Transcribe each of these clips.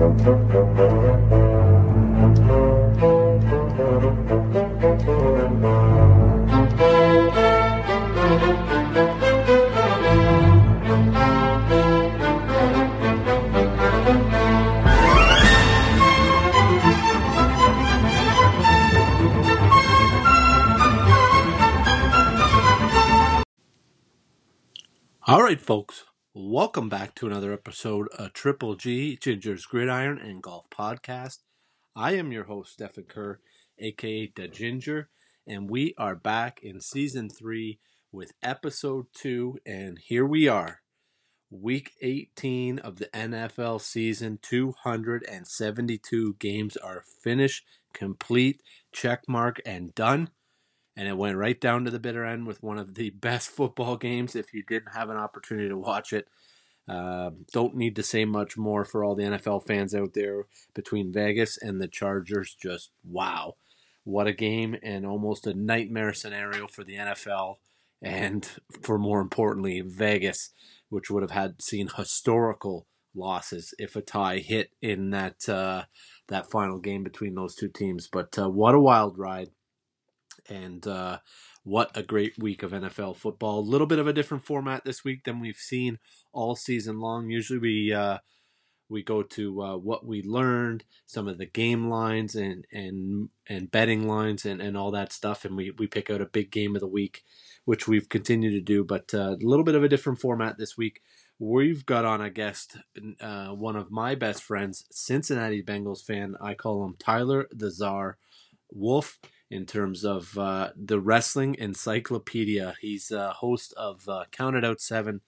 All right, folks, welcome back to another episode of Triple G Ginger's Gridiron and Golf Podcast. I am your host, Stephen Kerr, aka The Ginger, and we are back in season three with episode two, and here we are. Week 18 of the NFL season, 272 games are finished, complete, check mark, and done and it went right down to the bitter end with one of the best football games. If you didn't have an opportunity to watch it, uh, don't need to say much more for all the NFL fans out there between Vegas and the Chargers. Just wow, what a game and almost a nightmare scenario for the NFL and for more importantly Vegas, which would have had seen historical losses if a tie hit in that uh, that final game between those two teams. But uh, what a wild ride! And uh, what a great week of NFL football. A little bit of a different format this week than we've seen all season long. Usually we uh, we go to uh, what we learned, some of the game lines and and and betting lines and, and all that stuff, and we, we pick out a big game of the week, which we've continued to do. But uh, a little bit of a different format this week. We've got on a guest, uh, one of my best friends, Cincinnati Bengals fan. I call him Tyler the Czar Wolf in terms of uh, the wrestling encyclopedia. He's a host of uh, Counted Out 7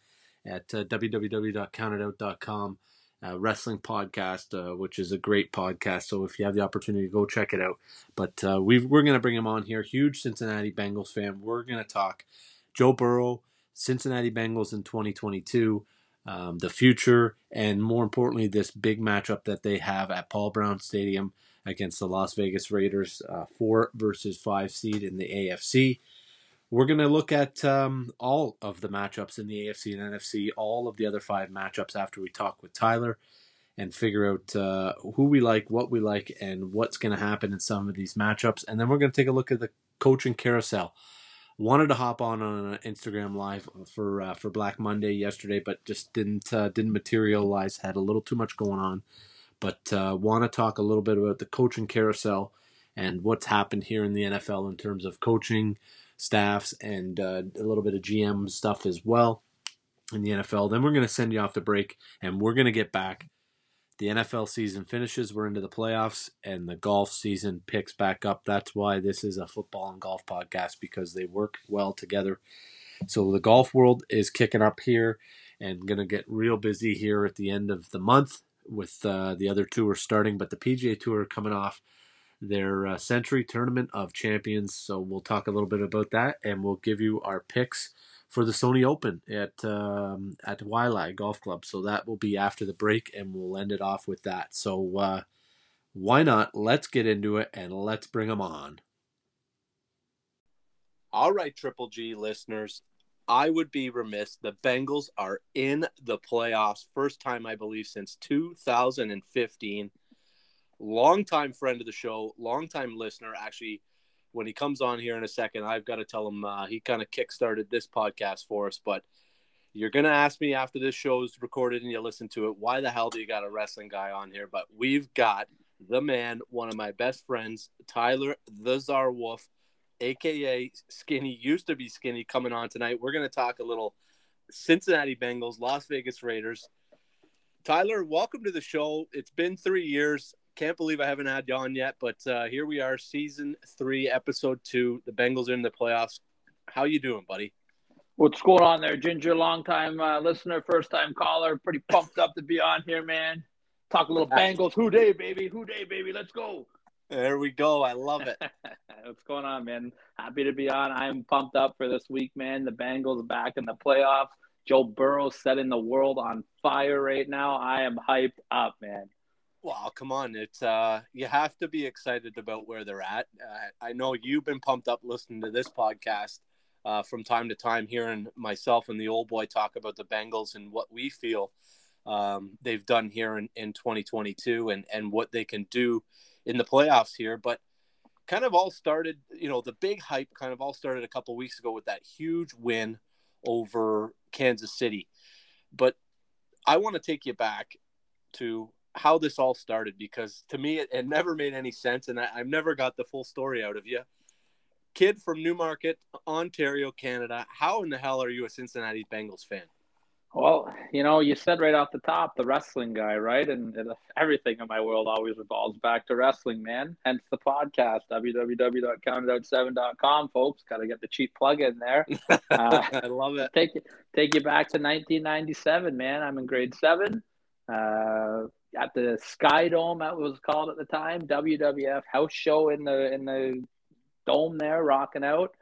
at uh, www.countedout.com. Uh, wrestling podcast, uh, which is a great podcast. So if you have the opportunity, go check it out. But uh, we are going to bring him on here. Huge Cincinnati Bengals fan. We're going to talk Joe Burrow, Cincinnati Bengals in 2022, um, the future, and more importantly, this big matchup that they have at Paul Brown Stadium against the Las Vegas Raiders, uh, four versus five seed in the AFC. We're going to look at um, all of the matchups in the AFC and NFC, all of the other five matchups after we talk with Tyler and figure out uh, who we like, what we like, and what's going to happen in some of these matchups. And then we're going to take a look at the coaching carousel. Wanted to hop on on an Instagram live for uh, for Black Monday yesterday, but just didn't uh, didn't materialize. Had a little too much going on but uh, want to talk a little bit about the coaching carousel and what's happened here in the NFL in terms of coaching staffs and uh, a little bit of GM stuff as well in the NFL. Then we're going to send you off the break and we're going to get back. The NFL season finishes, we're into the playoffs, and the golf season picks back up. That's why this is a football and golf podcast because they work well together. So the golf world is kicking up here and going to get real busy here at the end of the month with uh, the other two are starting, but the PGA Tour coming off their uh, Sentry Tournament of Champions. So we'll talk a little bit about that, and we'll give you our picks for the Sony Open at um, at Waialae Golf Club. So that will be after the break, and we'll end it off with that. So uh, why not? Let's get into it, and let's bring them on. All right, Triple G listeners, I would be remiss. The Bengals are in the playoffs. First time, I believe, since 2015. Longtime friend of the show, longtime listener. Actually, when he comes on here in a second, I've got to tell him uh, he kind of kickstarted this podcast for us. But you're going to ask me after this show is recorded and you listen to it, why the hell do you got a wrestling guy on here? But we've got the man, one of my best friends, Tyler the Czar Wolf aka Skinny, used to be Skinny, coming on tonight. We're going to talk a little Cincinnati Bengals, Las Vegas Raiders. Tyler, welcome to the show. It's been three years. Can't believe I haven't had you on yet, but uh, here we are, season three, episode two. The Bengals are in the playoffs. How you doing, buddy? What's going on there, Ginger? Long time uh, listener, first time caller. Pretty pumped up to be on here, man. Talk a little Bengals. Who Dey, baby? Who Dey, baby? Let's go. There we go. I love it. What's going on, man? Happy to be on. I'm pumped up for this week, man. The Bengals back in the playoffs. Joe Burrow setting the world on fire right now. I am hyped up, man. Wow, come on! It's uh, you have to be excited about where they're at. Uh, I know you've been pumped up listening to this podcast uh, from time to time, hearing myself and the old boy talk about the Bengals and what we feel um, they've done here in, in 2022 and, and what they can do in the playoffs here. But kind of all started, you know, the big hype kind of all started a couple weeks ago with that huge win over Kansas City. But I want to take you back to how this all started because to me it, it never made any sense and I, I've never got the full story out of you. Kid from Newmarket, Ontario, Canada. How in the hell are you a Cincinnati Bengals fan? Well, you know, you said right off the top, the wrestling guy, right? And, and, everything in my world always revolves back to wrestling, man. Hence the podcast, www.countout7.com, folks. Got to get the cheap plug in there. Uh, I love it. Take, take you back to 1997, man. I'm in grade seven. Uh, at the Sky Dome, that was called at the time, WWF house show in the in the dome there, rocking out.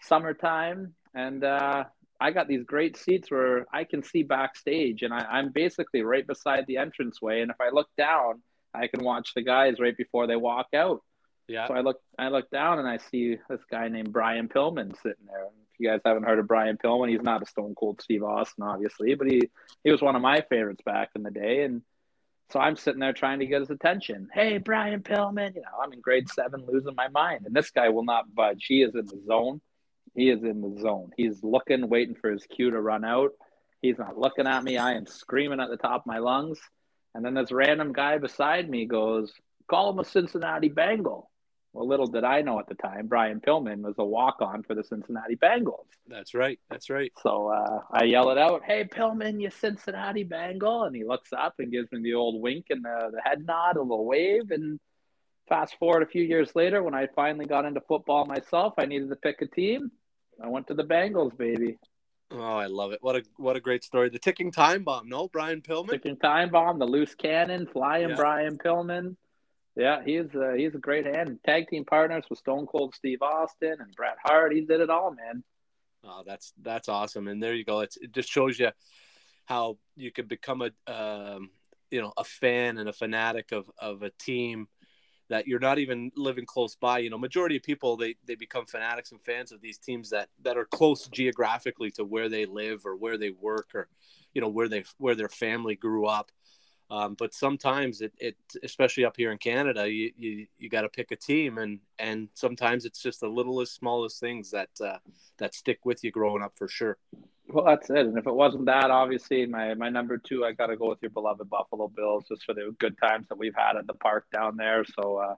Summertime, and uh, I got these great seats where I can see backstage, and I, am basically right beside the entranceway. And if I look down, I can watch the guys right before they walk out. Yeah. So I look, I look down, and I see this guy named Brian Pillman sitting there. If you guys haven't heard of Brian Pillman, he's not a Stone Cold Steve Austin, obviously, but he he was one of my favorites back in the day. And so I'm sitting there trying to get his attention. Hey, Brian Pillman, you know, I'm in grade seven, losing my mind, and this guy will not budge. He is in the zone he is in the zone. He's looking, waiting for his cue to run out. He's not looking at me. I am screaming at the top of my lungs. And then this random guy beside me goes, Call him a Cincinnati Bengal. Well, little did I know at the time, Brian Pillman was a walk on for the Cincinnati Bengals. That's right. That's right. So uh, I yell it out, Hey, Pillman, you Cincinnati Bengal. And he looks up and gives me the old wink and the, the head nod, a little wave. And fast forward a few years later, when I finally got into football myself, I needed to pick a team. I went to the Bengals, baby. Oh, I love it! What a what a great story. The ticking time bomb, no, Brian Pillman. Ticking time bomb, the loose cannon, flying yeah. Brian Pillman. Yeah, he's uh, he's a great hand. Tag team partners with Stone Cold Steve Austin and Bret Hart. He did it all, man. Oh, that's that's awesome. And there you go. It's, it just shows you how you can become a um, you know a fan and a fanatic of of a team that you're not even living close by. You know, majority of people they they become fanatics and fans of these teams that that are close geographically to where they live or where they work or you know where they where their family grew up. Um, but sometimes it, it especially up here in Canada, you you, you got to pick a team, and and sometimes it's just the littlest, smallest things that uh, that stick with you growing up for sure. Well, that's it. And if it wasn't that, obviously, my my number two, I got to go with your beloved Buffalo Bills, just for the good times that we've had at the park down there. So, uh,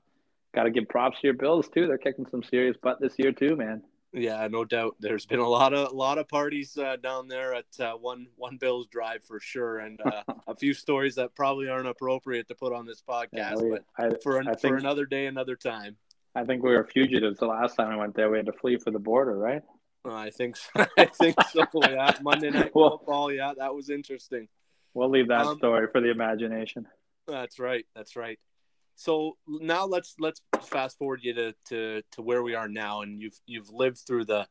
got to give props to your Bills too. They're kicking some serious butt this year too, man. Yeah, no doubt. There's been a lot of a lot of parties uh, down there at uh, one one Bills Drive for sure, and uh, a few stories that probably aren't appropriate to put on this podcast. Yeah, we, but I, for an, think, for another day, another time. I think we were fugitives the last time I went there. We had to flee for the border, right? I think so. I think so. Yeah, Monday night well, football. Yeah, that was interesting. We'll leave that um, story for the imagination. That's right. That's right. So now let's let's fast forward you to, to to where we are now, and you've you've lived through the,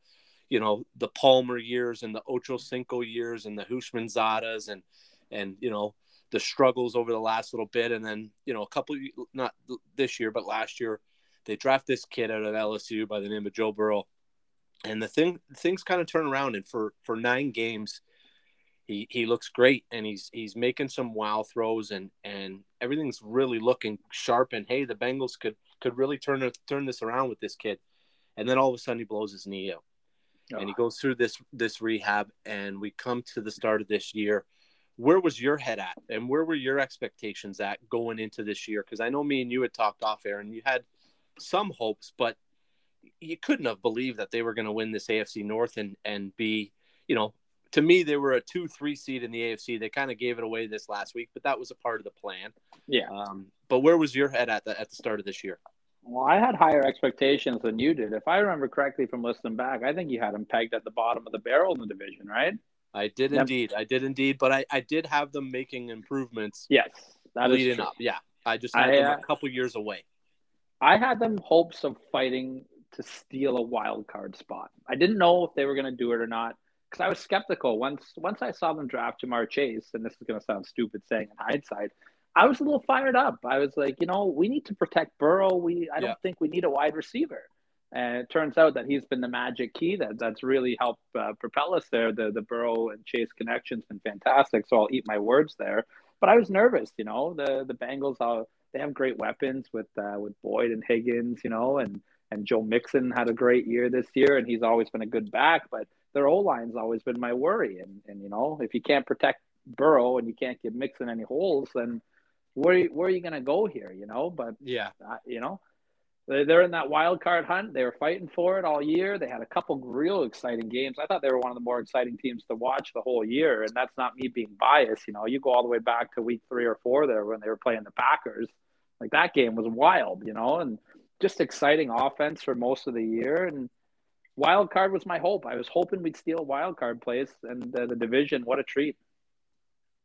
you know, the Palmer years and the Ocho Cinco years and the Houshmandzadehs and and you know the struggles over the last little bit, and then you know a couple not this year but last year they draft this kid out of LSU by the name of Joe Burrow. And the thing things kind of turn around and for for nine games he he looks great and he's he's making some wow throws and and everything's really looking sharp and hey the Bengals could could really turn turn this around with this kid. And then all of a sudden he blows his knee out oh. and he goes through this this rehab and we come to the start of this year. Where was your head at and where were your expectations at going into this year? Because i know me and you had talked off air and you had some hopes but you couldn't have believed that they were going to win this AFC North and and be, you know, to me they were a two three seed in the AFC. They kind of gave it away this last week, but that was a part of the plan. Yeah. Um, but where was your head at the at the start of this year? Well, I had higher expectations than you did. If I remember correctly from listening back, I think you had them pegged at the bottom of the barrel in the division, right? I did yep. indeed. I did indeed, but I, I did have them making improvements. Yes, that leading is true. up. Yeah, I just had I, them a uh, couple years away. I had them hopes of fighting to steal a wild card spot. I didn't know if they were going to do it or not because I was skeptical once once I saw them draft Ja'Marr Chase, and this is going to sound stupid saying in hindsight. I was a little fired up. I was like, you know, we need to protect Burrow. We I don't think we need a wide receiver. And it turns out that he's been the magic key that that's really helped uh, propel us there. The the Burrow and Chase connection's been fantastic. So I'll eat my words there. But I was nervous, you know. The the Bengals, uh, they have great weapons with uh, with Boyd and Higgins, you know, and and Joe Mixon had a great year this year, and he's always been a good back. But their O line's always been my worry. And and you know, if you can't protect Burrow and you can't give Mixon any holes, then where where are you going to go here? You know, but yeah, uh, you know, they're in that wild card hunt. They were fighting for it all year. They had a couple real exciting games. I thought they were one of the more exciting teams to watch the whole year. And that's not me being biased. You know, you go all the way back to week three or four there when they were playing the Packers. Like that game was wild, you know, and just exciting offense for most of the year. And wild card was my hope. I was hoping we'd steal a wild card place and the, the division. What a treat!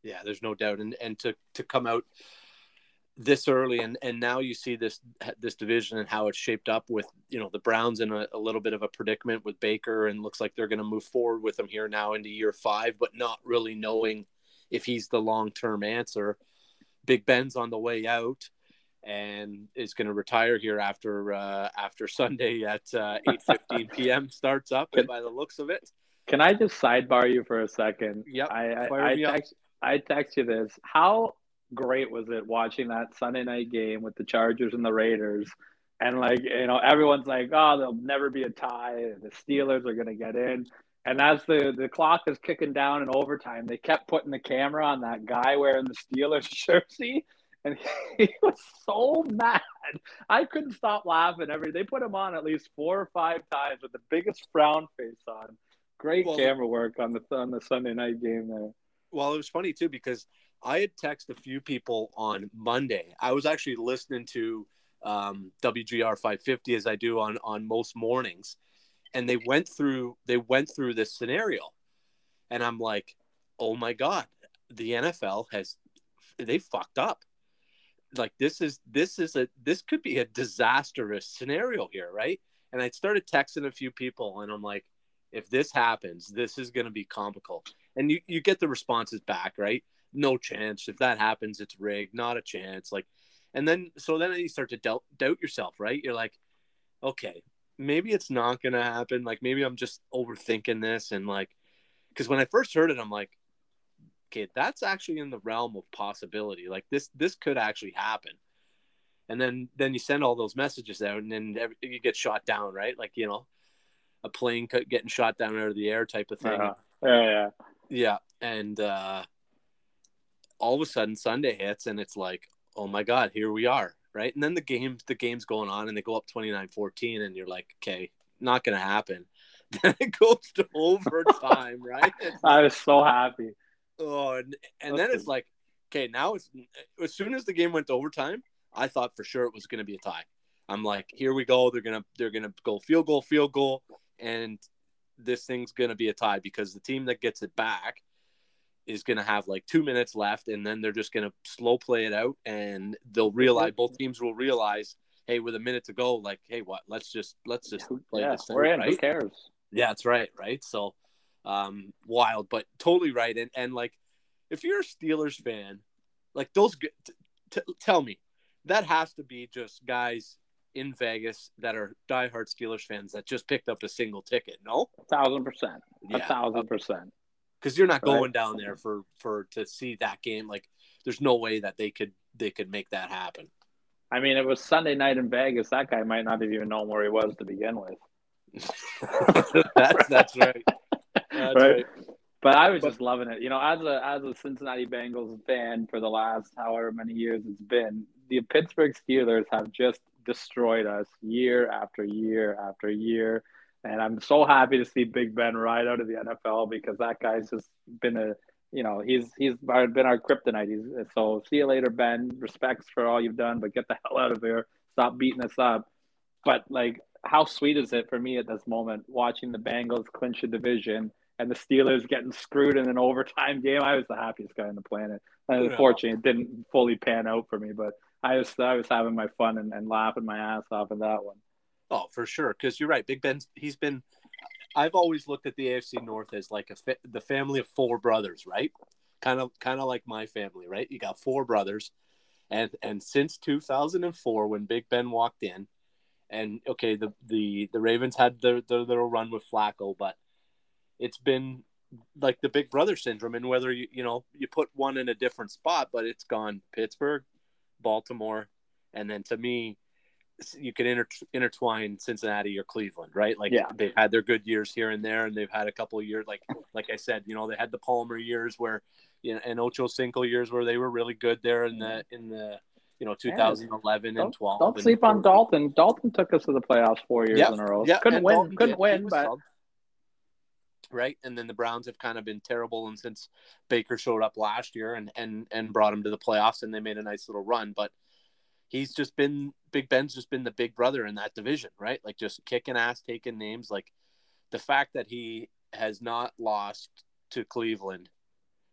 Yeah, there's no doubt. And and to to come out this early and and now you see this this division and how it's shaped up with you know the browns in a, a little bit of a predicament with baker and looks like they're going to move forward with him here now into year five but not really knowing if he's the long-term answer big ben's on the way out and is going to retire here after uh, after sunday at uh, 8 15 p.m starts up And by the looks of it can i just sidebar you for a second yeah i I, I text, I text you this how great was it watching that Sunday night game with the Chargers and the Raiders? And like, you know, everyone's like, oh, there'll never be a tie. The Steelers are going to get in. And as the, the clock is kicking down in overtime, they kept putting the camera on that guy wearing the Steelers jersey. And he was so mad. I couldn't stop laughing. Every they put him on at least four or five times with the biggest frown face on. Great well, camera work on the on the Sunday night game there. Well, it was funny too because I had texted a few people on Monday. I was actually listening to um, WGR 550 as I do on on most mornings, and they went through they went through this scenario, and I'm like, oh my god, the NFL has they fucked up. Like this is this is a this could be a disastrous scenario here, right? And I started texting a few people, and I'm like, if this happens, this is going to be comical. And you you get the responses back, right? no chance. If that happens, it's rigged. Not a chance. Like, and then so then you start to doubt doubt yourself, right? You're like, okay, maybe it's not gonna happen. Like maybe I'm just overthinking this, and like, because when I first heard it, I'm like, okay, that's actually in the realm of possibility. Like this this could actually happen. And then then you send all those messages out, and then every, you get shot down, right? Like you know, a plane getting shot down out of the air type of thing. Uh-huh. Yeah, yeah, yeah. And uh, all of a sudden Sunday hits and it's like, oh my God, here we are. Right. And then the game, the game's going on and they go up 29 14 and you're like, okay, not going to happen. Then it goes to overtime. right. I was so happy. Oh, and, and then it's like, okay, now it's as soon as the game went to overtime, I thought for sure it was going to be a tie. I'm like, here we go. They're gonna they're gonna go field goal, field goal, and this thing's gonna be a tie because the team that gets it back is going to have like two minutes left, and then they're just going to slow play it out, and they'll realize both teams will realize, hey, with a minute to go, like, hey, what? Let's just let's just play yeah, this thing. We're in. Right? Who cares? Yeah, that's right. Right. So, um, wild, but totally right. And and like, if you're a Steelers fan, like those, t- t- tell me, that has to be just guys in Vegas that are diehard Steelers fans that just picked up a single ticket. No, a thousand percent, a thousand percent because you're not going right. down there for for to see that game. Like, there's no way that they could they could make that happen. I mean, it was Sunday night in Vegas. That guy might not have even known where he was to begin with. that's that's right. Right. right. But I was just loving it. You know, as a as a Cincinnati Bengals fan for the last however many years it's been, the Pittsburgh Steelers have just destroyed us year after year after year. And I'm so happy to see Big Ben ride out of the NFL because that guy's just been a, you know, he's he's been our kryptonite. He's so see you later, Ben. Respects for all you've done, but get the hell out of here. Stop beating us up. But like, how sweet is it for me at this moment watching the Bengals clinch a division and the Steelers getting screwed in an overtime game? I was the happiest guy on the planet. And unfortunately, it didn't fully pan out for me, but I was I was having my fun and, and laughing my ass off in that one. Oh, for sure. Because you're right. Big Ben's he's been. I've always looked at the AFC North as like a fa- the family of four brothers, right? Kind of, kind of like my family, right? You got four brothers, and and since 2004, when Big Ben walked in, And okay, the the the Ravens had their their little run with Flacco, but it's been like the big brother syndrome and whether you you know you put one in a different spot but it's gone pittsburgh baltimore and then to me you can inter- intertwine cincinnati or cleveland right like Yeah. they've had their good years here and there and they've had a couple of years like like i said you know they had the palmer years where you know and ocho cinco years where they were really good there in the in the you know 2011 and Don't, 12 don't sleep on Dalton. Dalton took us to the playoffs four years Yeah, in a row. Yeah, couldn't and win. Dalton couldn't did. Win, but solid. Right. And then the Browns have kind of been terrible, and since Baker showed up last year and and and brought him to the playoffs, and they made a nice little run, but he's just been Big Ben's just been the big brother in that division, right? Like just kicking ass, taking names. Like the fact that he has not lost to Cleveland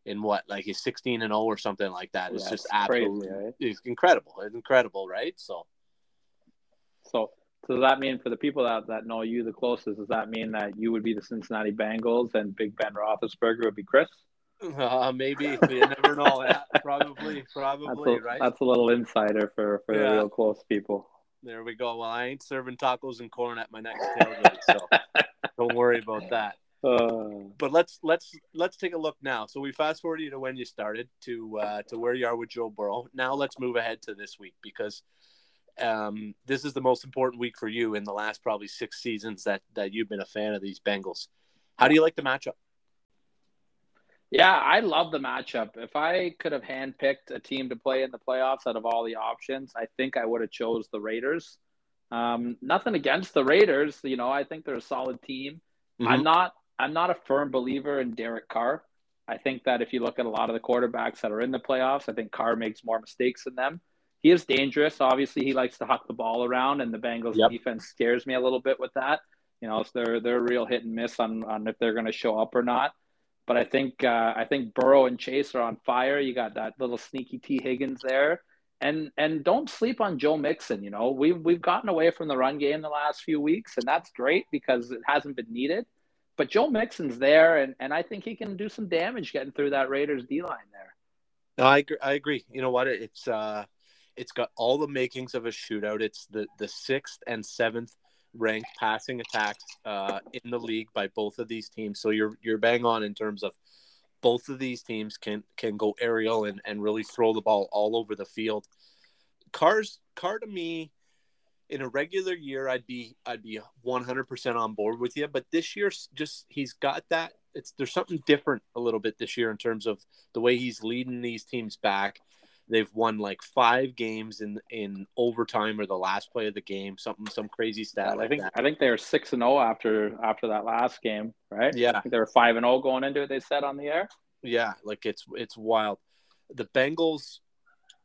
in what like he's 16 and 0 or something like that is Yeah, just it's crazy, absolutely right? it's incredible. It's incredible, right? So So, so does that mean for the people that, that know you the closest, does that mean that you would be the Cincinnati Bengals and Big Ben Roethlisberger would be Chris? uh, maybe you never know. Yeah, probably, That's probably, a, right? that's a little insider for, for the Yeah. real close people. There we go. Well, I ain't serving tacos and corn at my next tailgate, so don't worry about that. Uh, But let's let's let's take a look now. So we fast forward you to when you started to uh, to where you are with Joe Burrow. Now let's move ahead to this week because um, this is the most important week for you in the last probably six seasons that that you've been a fan of these Bengals. How do you like the matchup? yeah, I love the matchup. If I could have handpicked a team to play in the playoffs out of all the options, I think I would have chose the Raiders. Um, nothing against the Raiders, you know. I think they're a solid team. I'm not I'm not a firm believer in Derek Carr. I think that if you look at a lot of the quarterbacks that are in the playoffs, I think Carr makes more mistakes than them. He is dangerous. Obviously, he likes to huck the ball around, and the Bengals Yep. defense scares me a little bit with that. You know, so they're they're real hit and miss on on if they're going to show up or not. But I think uh, I think Burrow and Chase are on fire. You got that little sneaky Tee Higgins there, and and don't sleep on Joe Mixon. You know, we've we've gotten away from the run game the last few weeks, and that's great because it hasn't been needed. But Joe Mixon's there, and, and I think he can do some damage getting through that Raiders D line there. No, I agree, I agree. You know what? It's uh, it's got all the makings of a shootout. It's the the sixth and seventh ranked passing attacks uh, in the league by both of these teams. So you're you're bang on in terms of both of these teams can can go aerial and, and really throw the ball all over the field. Cars Car to me in a regular year I'd be I'd be 100% on board with you, but this year just he's got that it's there's something different a little bit this year in terms of the way he's leading these teams back. They've won like five games in in overtime or the last play of the game, something some crazy stat I like think that. I think they were six and zero after after that last game, right? Yeah. I think they were five and zero going into it. They said on the air. Yeah, like it's it's wild. The Bengals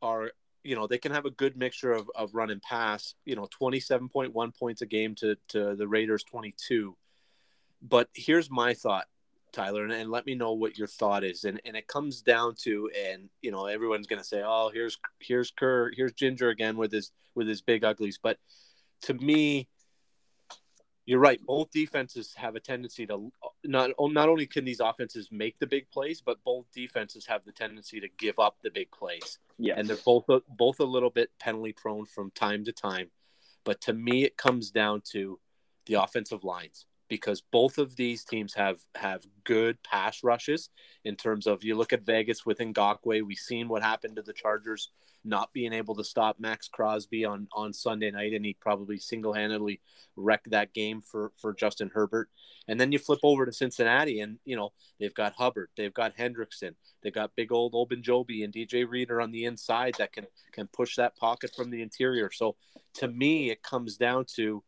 are, you know, they can have a good mixture of, of run and pass. You know, twenty seven point one points a game to to the Raiders twenty two. But here's my thought, Tyler, and, and let me know what your thought is. And and it comes down to, and you know, everyone's gonna say, oh, here's here's Kerr, here's Ginger again with his with his big uglies. But to me, you're right. Both defenses have a tendency to not not only can these offenses make the big plays, but both defenses have the tendency to give up the big plays, Yeah, and they're both a, both a little bit penalty prone from time to time. But to me, it comes down to the offensive lines because both of these teams have have good pass rushes in terms of you look at Vegas with Ngakoue. We've seen what happened to the Chargers not being able to stop Maxx Crosby on on Sunday night, and he probably single handedly wrecked that game for for Justin Herbert. And then you flip over to Cincinnati, and you know they've got Hubbard, they've got Hendrickson, they've got big old Ogunjobi and DJ Reader on the inside that can can push that pocket from the interior. So to me, it comes down to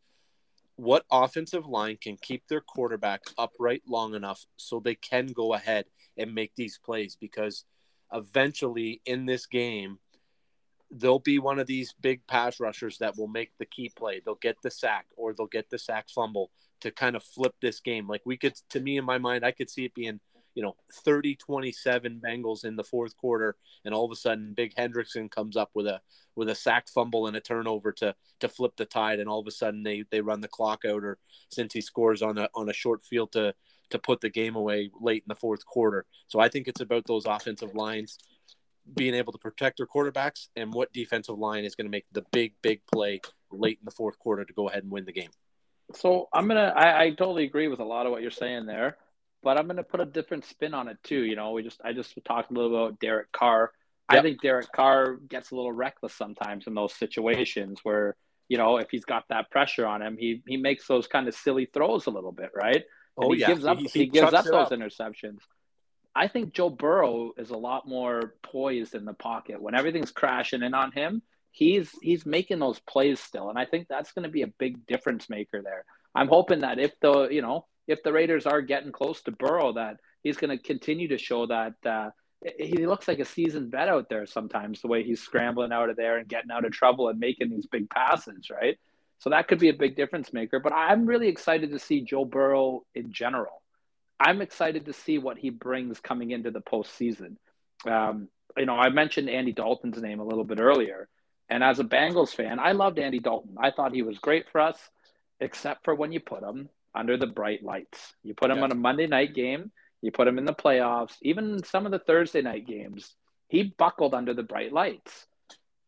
what offensive line can keep their quarterback upright long enough so they can go ahead and make these plays? Because eventually in this game there'll be one of these big pass rushers that will make the key play. They'll get the sack or they'll get the sack fumble to kind of flip this game. Like we could to me in my mind i could see it being you know 30 27 bengals in the fourth quarter and all of a sudden big hendrickson comes up with a with a sack fumble and a turnover to to flip the tide and all of a sudden they they run the clock out or since he scores on a on a short field to to put the game away late in the fourth quarter so i think it's about those offensive lines being able to protect their quarterbacks and what defensive line is going to make the big big play late in the fourth quarter to go ahead and win the game. So I'm gonna. I, I totally agree with a lot of what you're saying there, but I'm gonna put a different spin on it too. You know, we just I just talked a little about Derek Carr. Yep. I think Derek Carr gets a little reckless sometimes in those situations where you know if he's got that pressure on him, he he makes those kind of silly throws a little bit, right? And oh he yeah, gives up. he, he, he gives up those up. interceptions. I think Joe Burrow is a lot more poised in the pocket when everything's crashing in on him. He's he's making those plays still, and I think that's going to be a big difference maker there. I'm hoping that if the you know if the Raiders are getting close to Burrow, that he's going to continue to show that uh, he looks like a seasoned vet out there sometimes. The way he's scrambling out of there and getting out of trouble and making these big passes, right? So that could be a big difference maker. But I'm really excited to see Joe Burrow in general. I'm excited to see what he brings coming into the postseason. Um, you know, I mentioned Andy Dalton's name a little bit earlier. And as a Bengals fan, I loved Andy Dalton. I thought he was great for us, except for when you put him under the bright lights. You put him on a Monday night game, you put him in the playoffs, even some of the Thursday night games. He buckled under the bright lights.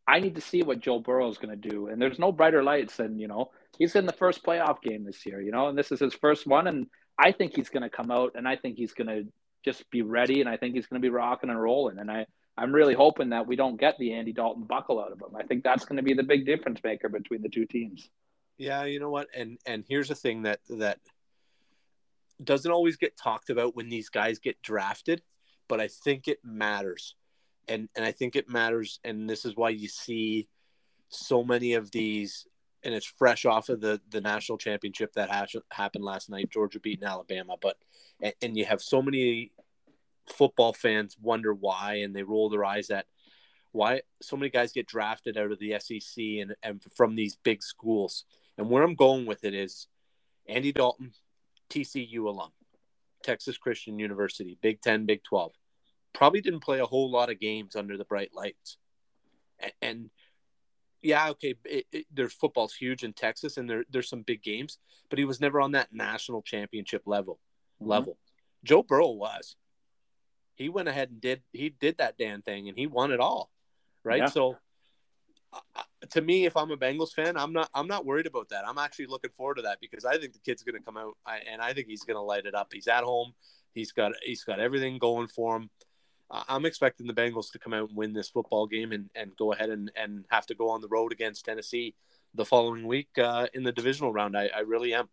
I need to see what Joe Burrow is going to do. And there's no brighter lights than, you know, he's in the first playoff game this year, you know, and this is his first one. And I think he's going to come out and I think he's going to just be ready and I think he's going to be rocking and rolling. And I, I'm really hoping that we don't get the Andy Dalton buckle out of him. I think that's going to be the big difference maker between the two teams. Yeah, you know what? And and here's the thing that that doesn't always get talked about when these guys get drafted, but I think it matters. And and I think it matters and this is why you see so many of these and it's fresh off of the the national championship that ha- happened last night georgia beating alabama but and, and, you have so many football fans wonder why and they roll their eyes at why so many guys get drafted out of the sec and, and from these big schools and where i'm going with it is andy dalton tcu alum texas christian university big 10 big 12 probably didn't play a whole lot of games under the bright lights and, and yeah, okay, it, it, there's football's huge in Texas, and there there's some big games, but he was never on that national championship level. Mm-hmm. Level, Joe Burrow was. He went ahead and did he did that damn thing, and he won it all, right? Yeah. So, to me, if I'm a Bengals fan, I'm not I'm not worried about that. I'm actually looking forward to that because I think the kid's going to come out, and I think he's going to light it up. He's at home. He's got he's got everything going for him. I'm expecting the Bengals to come out and win this football game and, and go ahead and, and have to go on the road against Tennessee the following week uh, in the divisional round. I, I really am.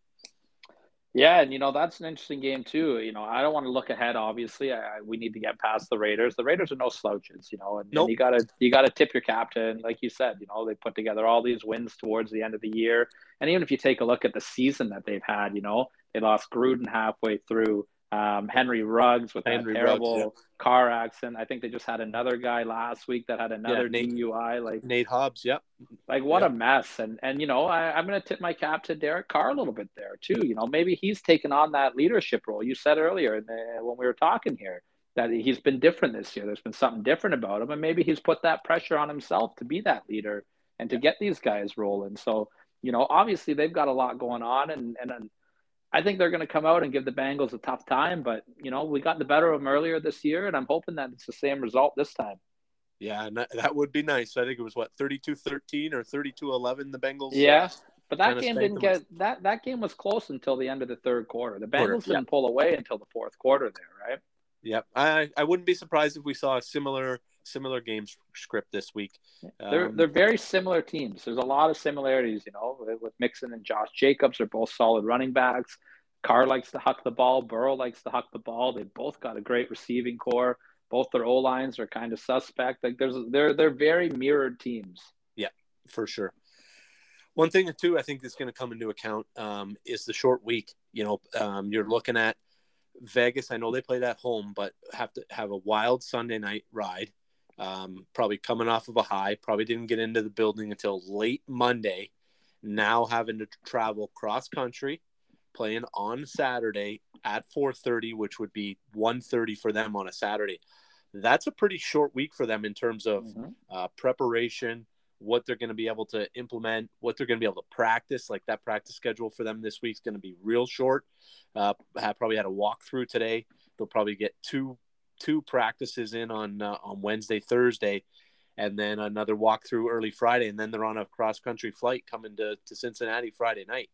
Yeah, and you know that's an interesting game too. You know, I don't want to look ahead. Obviously, I, we need to get past the Raiders. The Raiders are no slouches, you know, and, nope. and you gotta you gotta tip your captain, like you said. You know, they put together all these wins towards the end of the year, and even if you take a look at the season that they've had, you know, they lost Gruden halfway through um, Henry Ruggs with Henry that terrible Ruggs, yeah. car accident. I think they just had another guy last week that had another yeah, Nate, DUI. Like Nate Hobbs, yep. Like what yep. a mess. And and you know, I, I'm gonna tip my cap to Derek Carr a little bit there too. You know, maybe he's taken on that leadership role. You said earlier the, when we were talking here that he's been different this year. There's been something different about him, and maybe he's put that pressure on himself to be that leader and to get these guys rolling. So, you know, obviously they've got a lot going on and and I think they're going to come out and give the Bengals a tough time, but you know we got the better of them earlier this year, and I'm hoping that it's the same result this time. Yeah, that would be nice. I think it was what 32-13 or 32-11 the Bengals. Yeah, but that game didn't get that that game was close until the end of the third quarter. The Bengals quarter, didn't yeah. pull away until the fourth quarter there, right? Yep. I I wouldn't be surprised if we saw a similar similar game script this week. They're um, they're very similar teams. There's a lot of similarities, you know, with Mixon and Josh Jacobs. They're both solid running backs. Carr likes to huck the ball. Burrow likes to huck the ball. They both got a great receiving core. Both their O lines are kind of suspect. Like there's they're they're very mirrored teams. Yeah, for sure. One thing too, I think that's going to come into account um, is the short week. You know, um, you're looking at Vegas. I know they play at home, but have to have a wild Sunday night ride um, probably coming off of a high, probably didn't get into the building until late Monday. Now having to travel cross country, playing on Saturday at 4:30, which would be 1:30 for them on a Saturday. That's a pretty short week for them in terms of mm-hmm. uh, preparation, what they're going to be able to implement, what they're going to be able to practice. Like that practice schedule for them this week is going to be real short. Uh, have probably had a walkthrough today. They'll probably get two two practices in on uh, on Wednesday, Thursday, and then another walkthrough early Friday, and then they're on a cross country flight coming to, to Cincinnati Friday night.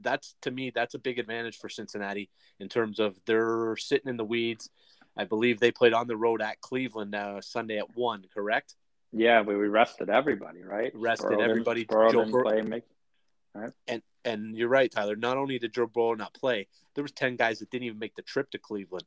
That's to me, that's a big advantage for Cincinnati in terms of they're sitting in the weeds. I believe they played on the road at Cleveland uh, Sunday at one, correct? Yeah, we, we rested everybody, right? Rested Burrow everybody. Burrow Joe Burrow. Play, make, right? And and you're right, Tyler. Not only did Joe Burrow not play, there was ten guys that didn't even make the trip to Cleveland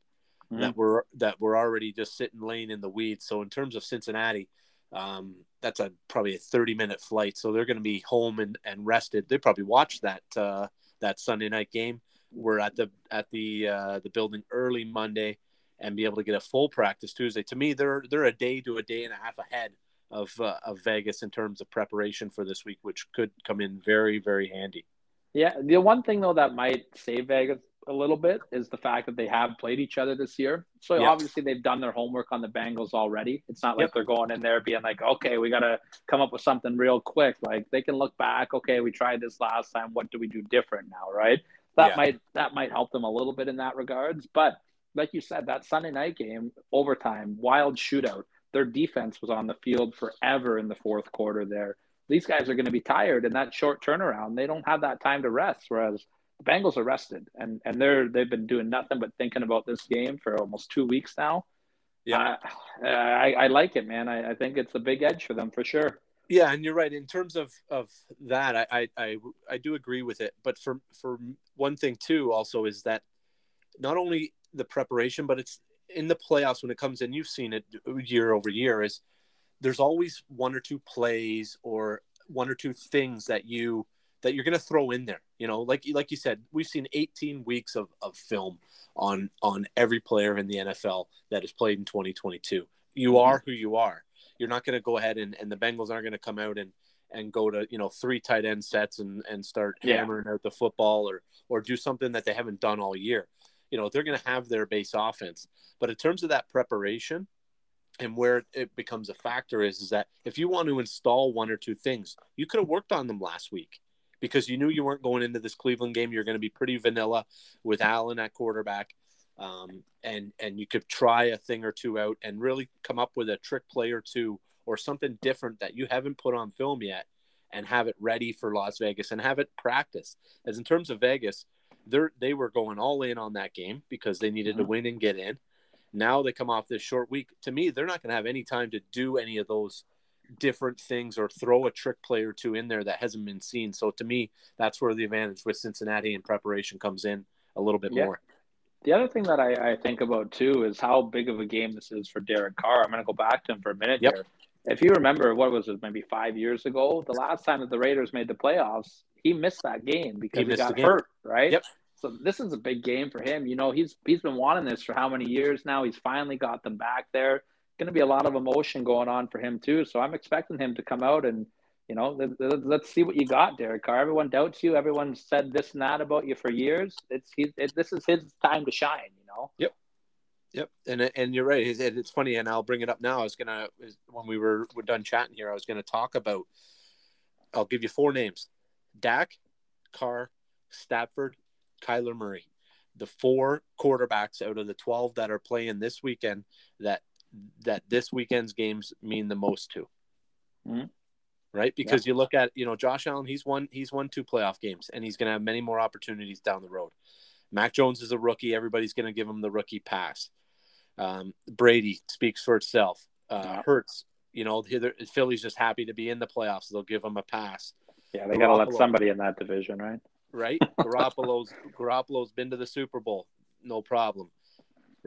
mm-hmm. that were that were already just sitting laying in the weeds. So in terms of Cincinnati, um, that's a probably a 30 minute flight. So they're going to be home and, and rested. They probably watched that uh, that Sunday night game. We're at the at the uh, the building early Monday and be able to get a full practice Tuesday. To me, they're they're a day to a day and a half ahead of uh, of Vegas in terms of preparation for this week, which could come in very very handy. Yeah, the one thing though that might save Vegas a little bit is the fact that they have played each other this year. So yep. obviously they've done their homework on the Bengals already. It's not like yep. they're going in there being like, okay, we got to come up with something real quick. Like they can look back, okay, we tried this last time. What do we do different now, right? That yeah. might that might help them a little bit in that regards. But like you said, that Sunday night game, overtime, wild shootout. Their defense was on the field forever in the fourth quarter there. These guys are going to be tired in that short turnaround. They don't have that time to rest. Whereas the Bengals are rested and and they're they've been doing nothing but thinking about this game for almost two weeks now. Yeah, uh, I, I like it, man. I, I think it's a big edge for them for sure. Yeah, and you're right in terms of of that. I, I I I do agree with it, but for for one thing too, also is that not only the preparation, but it's in the playoffs when it comes in. You've seen it year over year. Is there's always one or two plays or one or two things that you that you're going to throw in there. You know, like like you said, we've seen 18 weeks of, of film on on every player in the NFL that has played in 2022. You mm-hmm. are who you are. You're not going to go ahead and, and the Bengals aren't going to come out and and go to you know three tight end sets and and start yeah. hammering out the football or or do something that they haven't done all year. You know, they're going to have their base offense, but in terms of that preparation, and where it becomes a factor is, is that if you want to install one or two things, you could have worked on them last week because you knew you weren't going into this Cleveland game. You're going to be pretty vanilla with Allen at quarterback, um, and and you could try a thing or two out and really come up with a trick play or two or something different that you haven't put on film yet, and have it ready for Las Vegas and have it practice. As in terms of Vegas, they they were going all in on that game because they needed mm-hmm. to win and get in. Now they come off this short week. To me, they're not going to have any time to do any of those different things or throw a trick play or two in there that hasn't been seen. So to me, that's where the advantage with Cincinnati and preparation comes in a little bit yeah. more. The other thing that I, I, think about too is how big of a game this is for Derek Carr. I'm going to go back to him for a minute yep. here. If you remember, what was it, maybe five years ago, the last time that the Raiders made the playoffs, he missed that game because he, he got hurt, right? Yep. So this is a big game for him. You know, he's he's been wanting this for how many years now? He's finally got them back there going to be a lot of emotion going on for him too. So I'm expecting him to come out and you know let, let's see what you got, Derek Carr. Everyone doubts you. Everyone said this and that about you for years. It's he. It, this is his time to shine. You know. Yep. Yep, and and you're right. It's funny, and I'll bring it up now. I was gonna when we were we're done chatting here. I was gonna talk about. I'll give you four names: Dak, Carr, Stafford, Kyler Murray. The four quarterbacks out of the twelve that are playing this weekend that that this weekend's games mean the most to. Mm-hmm. Right? Because yeah. you look at, you know, Josh Allen, he's won he's won two playoff games and he's gonna have many more opportunities down the road. Mac Jones is a rookie, everybody's gonna give him the rookie pass. Um, Brady speaks for itself. Uh. Hurts, you know, Philly's just happy to be in the playoffs. They'll give him a pass. Yeah, they got to let somebody in that division, right? Right. Garoppolo's Garoppolo's been to the Super Bowl, no problem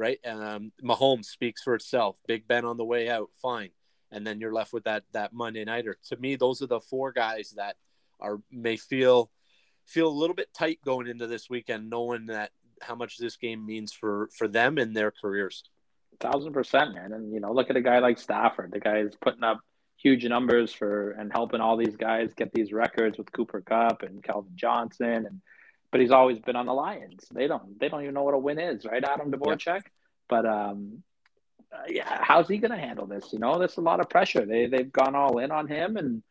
right? Um, Mahomes speaks for itself. Big Ben on the way out, fine. And then you're left with that that Monday nighter. To me, those are the four guys that are may feel feel a little bit tight going into this weekend, knowing that how much this game means for for them and their careers. Thousand percent, man. And you know, look at a guy like Stafford. The guy is putting up huge numbers for and helping all these guys get these records with Cooper Kupp and Calvin Johnson and but he's always been on the Lions. They don't they don't even know what a win is, right? Adam Dvorak. Yep. But um, uh, yeah, how's he going to handle this? You know, there's a lot of pressure. They they've gone all in on him, and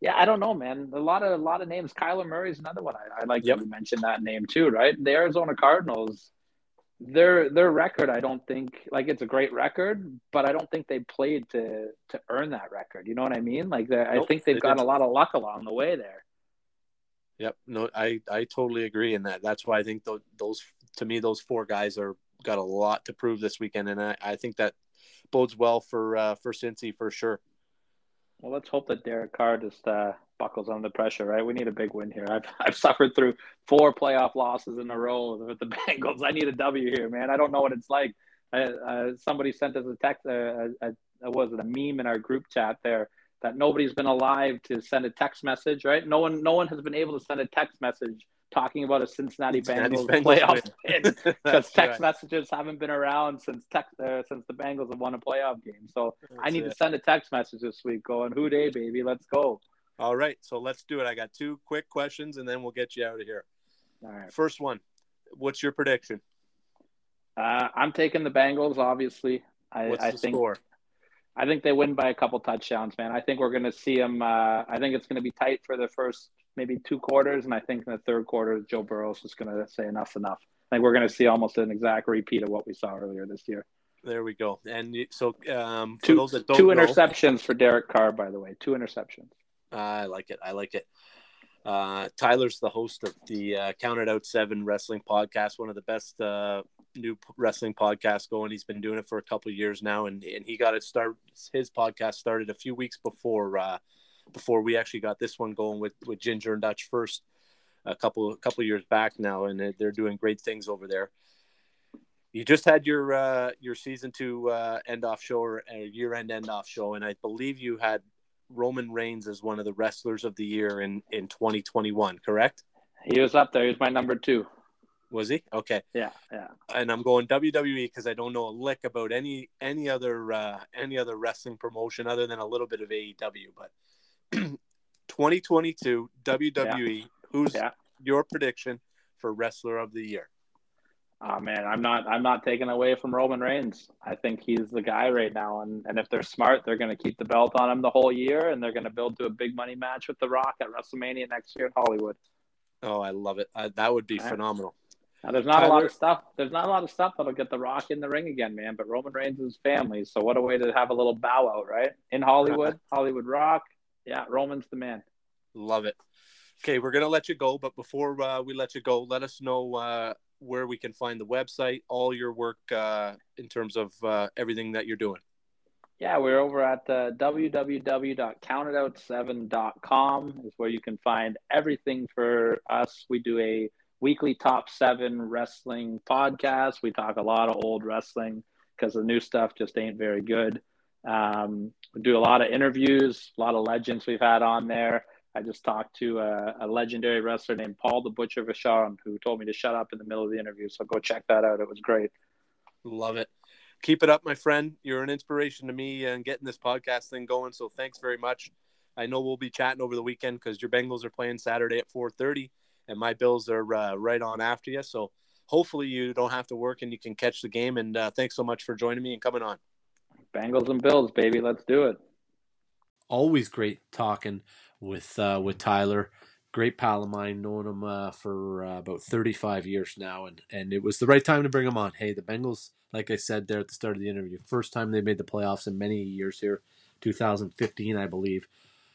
yeah, I don't know, man. A lot of a lot of names. Kyler Murray's another one. I, I like yep. you mentioned that name too, right? The Arizona Cardinals. their their record i don't think like it's a great record but i don't think they played to to earn that record you know what i mean like nope, i think they've they got did. a lot of luck along the way there yep no i i totally agree in that that's why i think those, those to me those four guys are got a lot to prove this weekend and i, I think that bodes well for uh for cincy for sure well let's hope that derek carr just uh buckles under pressure, right? We need a big win here. I've, I've suffered through four playoff losses in a row with the Bengals. I need a W here, man. I don't know what it's like. uh, somebody sent us a text, uh, a, a, was it a meme in our group chat there that nobody's been alive to send a text message, right? No one, no one has been able to send a text message talking about a Cincinnati, Cincinnati Bengals, Bengals playoff win because text right. messages haven't been around since text uh, since the Bengals have won a playoff game. So That's I need it. to send a text message this week going, "Who Dey, baby? Let's go." All right, so let's do it. I got two quick questions, and then we'll get you out of here. All right. First one, what's your prediction? Uh, I'm taking the Bengals. Obviously, I, what's I the think score? I think they win by a couple touchdowns, man. I think we're going to see them. Uh, I think it's going to be tight for the first maybe two quarters, and I think in the third quarter, Joe Burrow is going to say enough's enough. I think we're going to see almost an exact repeat of what we saw earlier this year. There we go. And so, um, two, two interceptions for Derek Carr, by the way, two interceptions. I like it. I like it. Uh, Tyler's the host of the uh, Counted Out Seven Wrestling Podcast, one of the best uh, new wrestling podcasts going. He's been doing it for a couple years now, and and he got it start. His podcast started a few weeks before uh, before we actually got this one going with with Ginger and Dutch first a couple a couple years back now, and they're doing great things over there. You just had your uh, your season two uh, end off show or year end end off show, and I believe you had Roman Reigns as one of the wrestlers of the year in in 2021, correct? He was up there. He was my number two. Was he? Okay. Yeah, yeah. And I'm going WWE because I don't know a lick about any any other uh, any other wrestling promotion other than a little bit of AEW. But 2022 WWE. Yeah. Who's yeah. your prediction for wrestler of the year? Oh man, I'm not I'm not taking away from Roman Reigns. I think he's the guy right now, and and if they're smart, they're going to keep the belt on him the whole year, and they're going to build to a big money match with The Rock at WrestleMania next year in Hollywood. Oh, I love it. Uh, that would be right. phenomenal. Now, there's not Tyler... a lot of stuff. There's not a lot of stuff that'll get The Rock in the ring again, man. But Roman Reigns is family, so what a way to have a little bow out, right? In Hollywood, Hollywood Rock. Yeah, Roman's the man. Love it. Okay, we're gonna let you go, but before uh, we let you go, let us know uh, where we can find the website, all your work uh, in terms of uh, everything that you're doing. Yeah, we're over at uh, www.countedout7.com is where you can find everything for us. We do a weekly top seven wrestling podcast. We talk a lot of old wrestling because the new stuff just ain't very good. Um, we do a lot of interviews, a lot of legends we've had on there. I just talked to a, a, legendary wrestler named Paul the Butcher Vachon who told me to shut up in the middle of the interview. So go check that out. It was great. Love it. Keep it up, my friend. You're an inspiration to me and getting this podcast thing going. So thanks very much. I know we'll be chatting over the weekend because your Bengals are playing Saturday at 4:30, and my Bills are uh, right on after you. So hopefully you don't have to work and you can catch the game. And uh, thanks so much for joining me and coming on. Bengals and Bills, baby. Let's do it. Always great talking with uh, with Tyler. Great pal of mine, known him uh, for uh, about 35 years now, and and it was the right time to bring him on. Hey, the Bengals, like I said there at the start of the interview, first time they made the playoffs in many years here, 2015, I believe.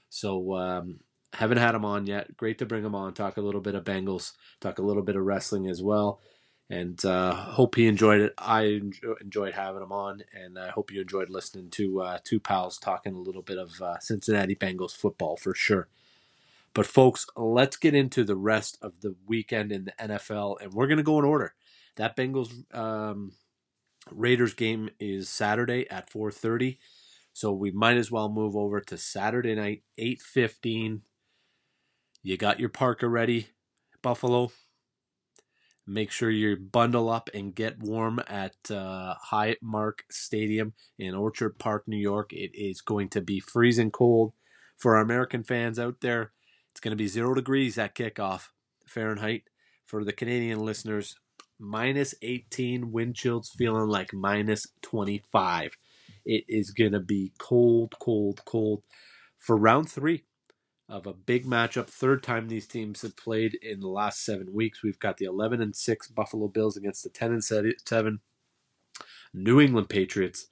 So um, haven't had him on yet. Great to bring him on, talk a little bit of Bengals, talk a little bit of wrestling as well and uh, hope he enjoyed it. I enjoyed having him on, and I hope you enjoyed listening to uh, two pals talking a little bit of uh, Cincinnati Bengals football for sure. But folks, let's get into the rest of the weekend in the NFL, and we're gonna go in order. That Bengals um, Raiders game is Saturday at 4:30, so we might as well move over to Saturday night 8:15. You got your parka ready, Buffalo? Make sure you bundle up and get warm at uh, Highmark Stadium in Orchard Park, New York. It is going to be freezing cold for our American fans out there. It's going to be zero degrees at kickoff Fahrenheit. For the Canadian listeners, minus 18, wind chills feeling like minus 25. It is going to be cold, cold, cold for round three of a big matchup. Third time these teams have played in the last seven weeks. We've got the 11 and 6 Buffalo Bills against the 10 and 7 New England Patriots.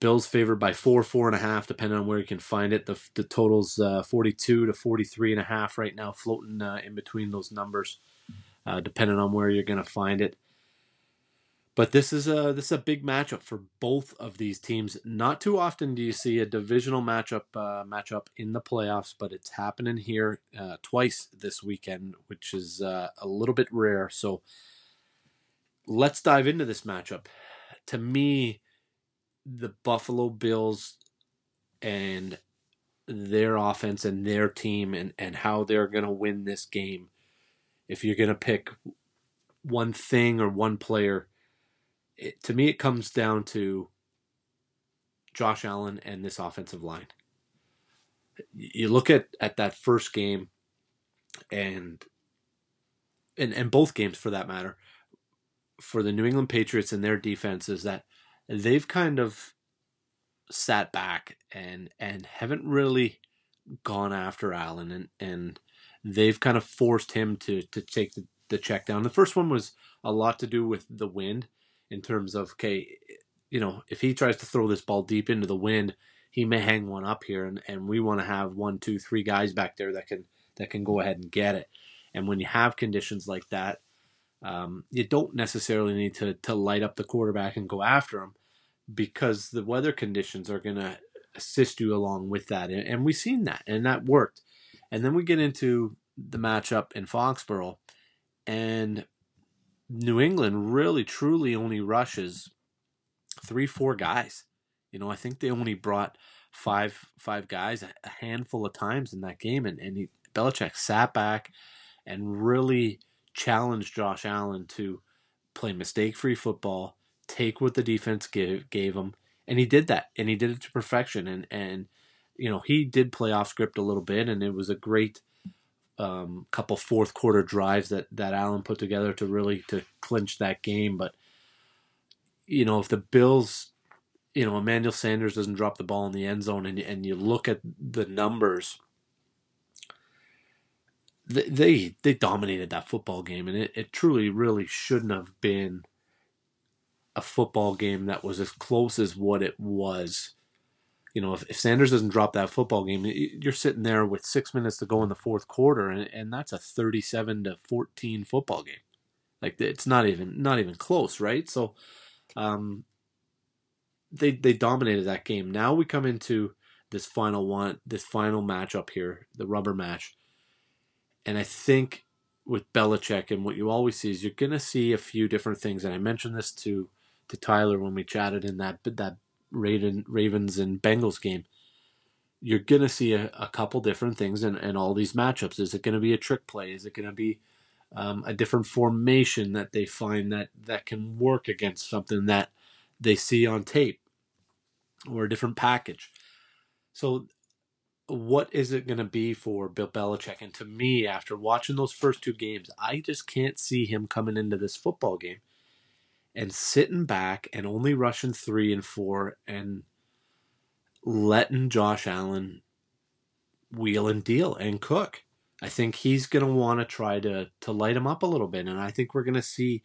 Bills favored by four, four and a half, depending on where you can find it. The, the total's uh, 42 to 43 and a half right now, floating uh, in between those numbers, uh, depending on where you're going to find it. But this is a this is a big matchup for both of these teams. Not too often do you see a divisional matchup uh, matchup in the playoffs, but it's happening here uh, twice this weekend, which is uh, a little bit rare. So let's dive into this matchup. To me, the Buffalo Bills and their offense and their team and, and how they're going to win this game. If you're going to pick one thing or one player it, to me, it comes down to Josh Allen and this offensive line. You look at, at that first game, and and and both games for that matter, for the New England Patriots and their defense is that they've kind of sat back and and haven't really gone after Allen and and they've kind of forced him to to take the, the check down. The first one was a lot to do with the wind in terms of okay, you know, if he tries to throw this ball deep into the wind, he may hang one up here, and, and we want to have one, two, three guys back there that can that can go ahead and get it. And when you have conditions like that, um, you don't necessarily need to to light up the quarterback and go after him because the weather conditions are going to assist you along with that, and, and we've seen that, and that worked. And then we get into the matchup in Foxborough, and New England really truly only rushes three, four guys. You know, I think they only brought five five guys a, handful of times in that game, and and he, Belichick sat back and really challenged Josh Allen to play mistake-free football, take what the defense gave gave him, and he did that, and he did it to perfection, and and you know he did play off script a little bit, and it was a great um, couple fourth quarter drives that that Allen put together to really to clinch that game. But you know, if the Bills, you know, Emmanuel Sanders doesn't drop the ball in the end zone, and and you look at the numbers, they they, they dominated that football game, and it, it truly really shouldn't have been a football game that was as close as what it was you know, if, if Sanders doesn't drop that football game, you're sitting there with six minutes to go in the fourth quarter, and, and that's a 37 to 14 football game. Like it's not even not even close, right? So, um, they they dominated that game. Now we come into this final one, this final matchup here, the rubber match, and I think with Belichick and what you always see is you're gonna see a few different things, and I mentioned this to to Tyler when we chatted in that that Raven, Ravens and Bengals game, you're going to see a, a, couple different things in, in all these matchups. Is it going to be a trick play? Is it going to be um, a different formation that they find that, that can work against something that they see on tape or a different package? So, what is it going to be for Bill Belichick? And to me, after watching those first two games, I just can't see him coming into this football game and sitting back and only rushing three and four and letting Josh Allen wheel and deal and cook. I think he's going to want to try to to light him up a little bit, and I think we're going to see.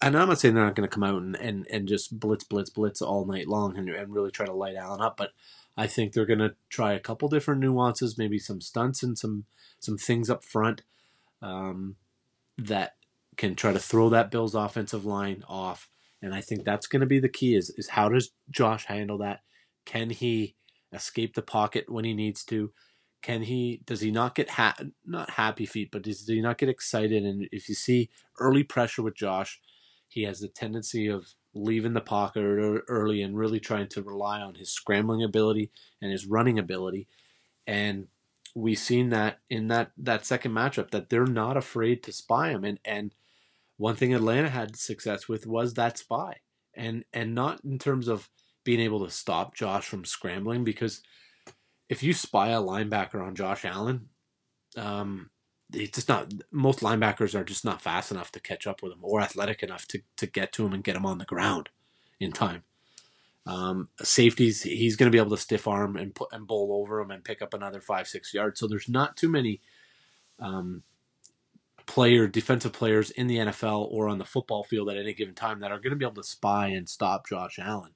And I'm not saying they're not going to come out and, and, and just blitz, blitz, blitz all night long and, and really try to light Allen up, but I think they're going to try a couple different nuances, maybe some stunts and some some things up front um, that can try to throw that Bills offensive line off. And I think that's going to be the key is, is how does Josh handle that? Can he escape the pocket when he needs to? Can he, does he not get, ha- not happy feet, but does he not get excited? And if you see early pressure with Josh, he has the tendency of leaving the pocket er, er, early and really trying to rely on his scrambling ability and his running ability. And we've seen that in that, that second matchup that they're not afraid to spy him. And, and, one thing Atlanta had success with was that spy, and and not in terms of being able to stop Josh from scrambling because if you spy a linebacker on Josh Allen, um, it's just not most linebackers are just not fast enough to catch up with him or athletic enough to, to get to him and get him on the ground in time. Um, safeties, he's going to be able to stiff arm and put and bowl over him and pick up another five six yards. So there's not too many um, player defensive players in the NFL or on the football field at any given time that are going to be able to spy and stop Josh Allen.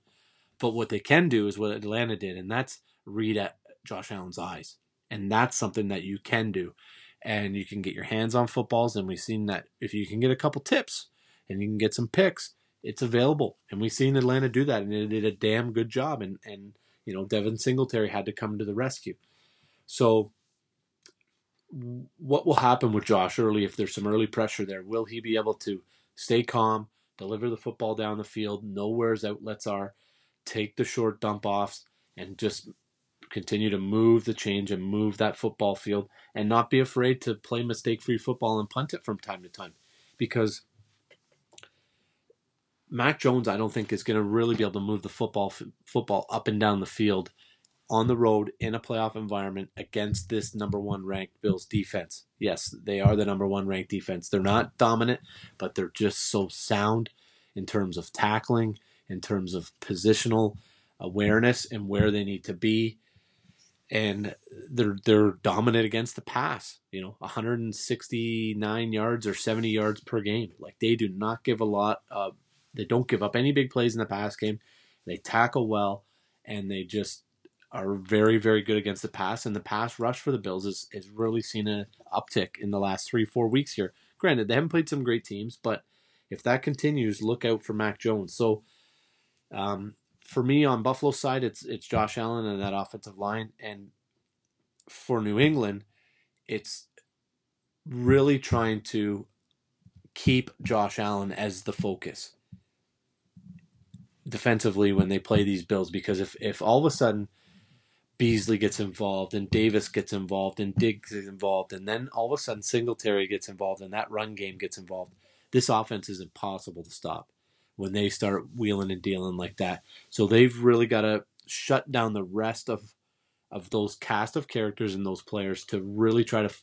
But what they can do is what Atlanta did, and that's read at Josh Allen's eyes, and that's something that you can do, and you can get your hands on footballs. And we've seen that if you can get a couple tips and you can get some picks, it's available. And we've seen Atlanta do that, and it did a damn good job. And and you know Devin Singletary had to come to the rescue. So what will happen with Josh early if there's some early pressure there? Will he be able to stay calm, deliver the football down the field, know where his outlets are, take the short dump offs, and just continue to move the change and move that football field and not be afraid to play mistake free football and punt it from time to time? Because Mac Jones, I don't think is going to really be able to move the football football up and down the field on the road in a playoff environment against this number one ranked Bills defense. Yes, they are the number one ranked defense. They're not dominant, but they're just so sound in terms of tackling, in terms of positional awareness and where they need to be. And they're they're dominant against the pass. You know, 169 yards or 70 yards per game. Like they do not give a lot. Uh, they don't give up any big plays in the pass game. They tackle well, and they just are very, very good against the pass, and the pass rush for the Bills is, is really seen an uptick in the last three, four weeks here. Granted, they haven't played some great teams, but if that continues, look out for Mac Jones. So, um, for me on Buffalo side, it's it's Josh Allen and that offensive line, and for New England, it's really trying to keep Josh Allen as the focus defensively when they play these Bills because if if all of a sudden Beasley gets involved and Davis gets involved and Diggs is involved and then all of a sudden Singletary gets involved and that run game gets involved. This offense is impossible to stop when they start wheeling and dealing like that. So they've really got to shut down the rest of of those cast of characters and those players to really try to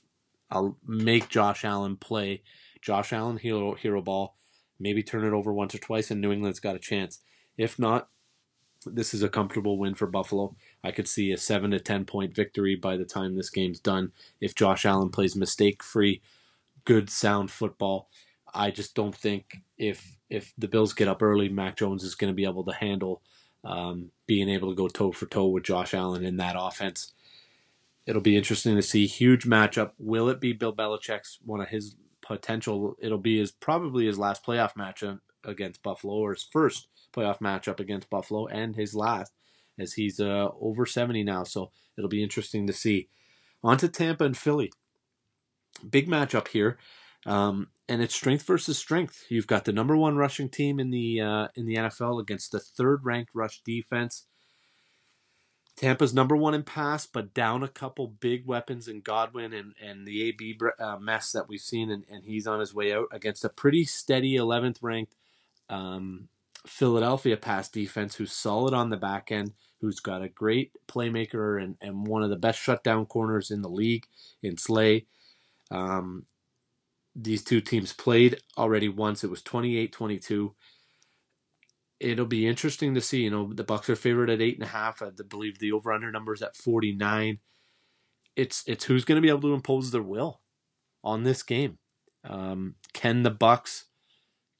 uh, make Josh Allen play Josh Allen hero hero ball, maybe turn it over once or twice and New England's got a chance. If not, this is a comfortable win for Buffalo. I could see a seven to ten point victory by the time this game's done if Josh Allen plays mistake free, good sound football. I just don't think if if the Bills get up early, Mac Jones is going to be able to handle um, being able to go toe for toe with Josh Allen in that offense. It'll be interesting to see. Huge matchup. Will it be Bill Belichick's one of his potential? It'll be his probably his last playoff matchup against Buffalo or his first playoff matchup against Buffalo and his last, as he's uh, over 70 now. So it'll be interesting to see. On to Tampa and Philly. Big matchup here. Um, and it's strength versus strength. You've got the number one rushing team in the uh, in the NFL against the third ranked rush defense. Tampa's number one in pass, but down a couple big weapons in Godwin and, and the AB uh, mess that we've seen, and, and he's on his way out against a pretty steady 11th ranked um, Philadelphia pass defense who's solid on the back end, who's got a great playmaker and, and one of the best shutdown corners in the league in Slay. Um, these two teams played already once. It was 28 22. It'll be interesting to see. You know, the Bucs are favored at eight and a half. I believe the over under number is at 49. It's it's who's going to be able to impose their will on this game. Um, can the Bucs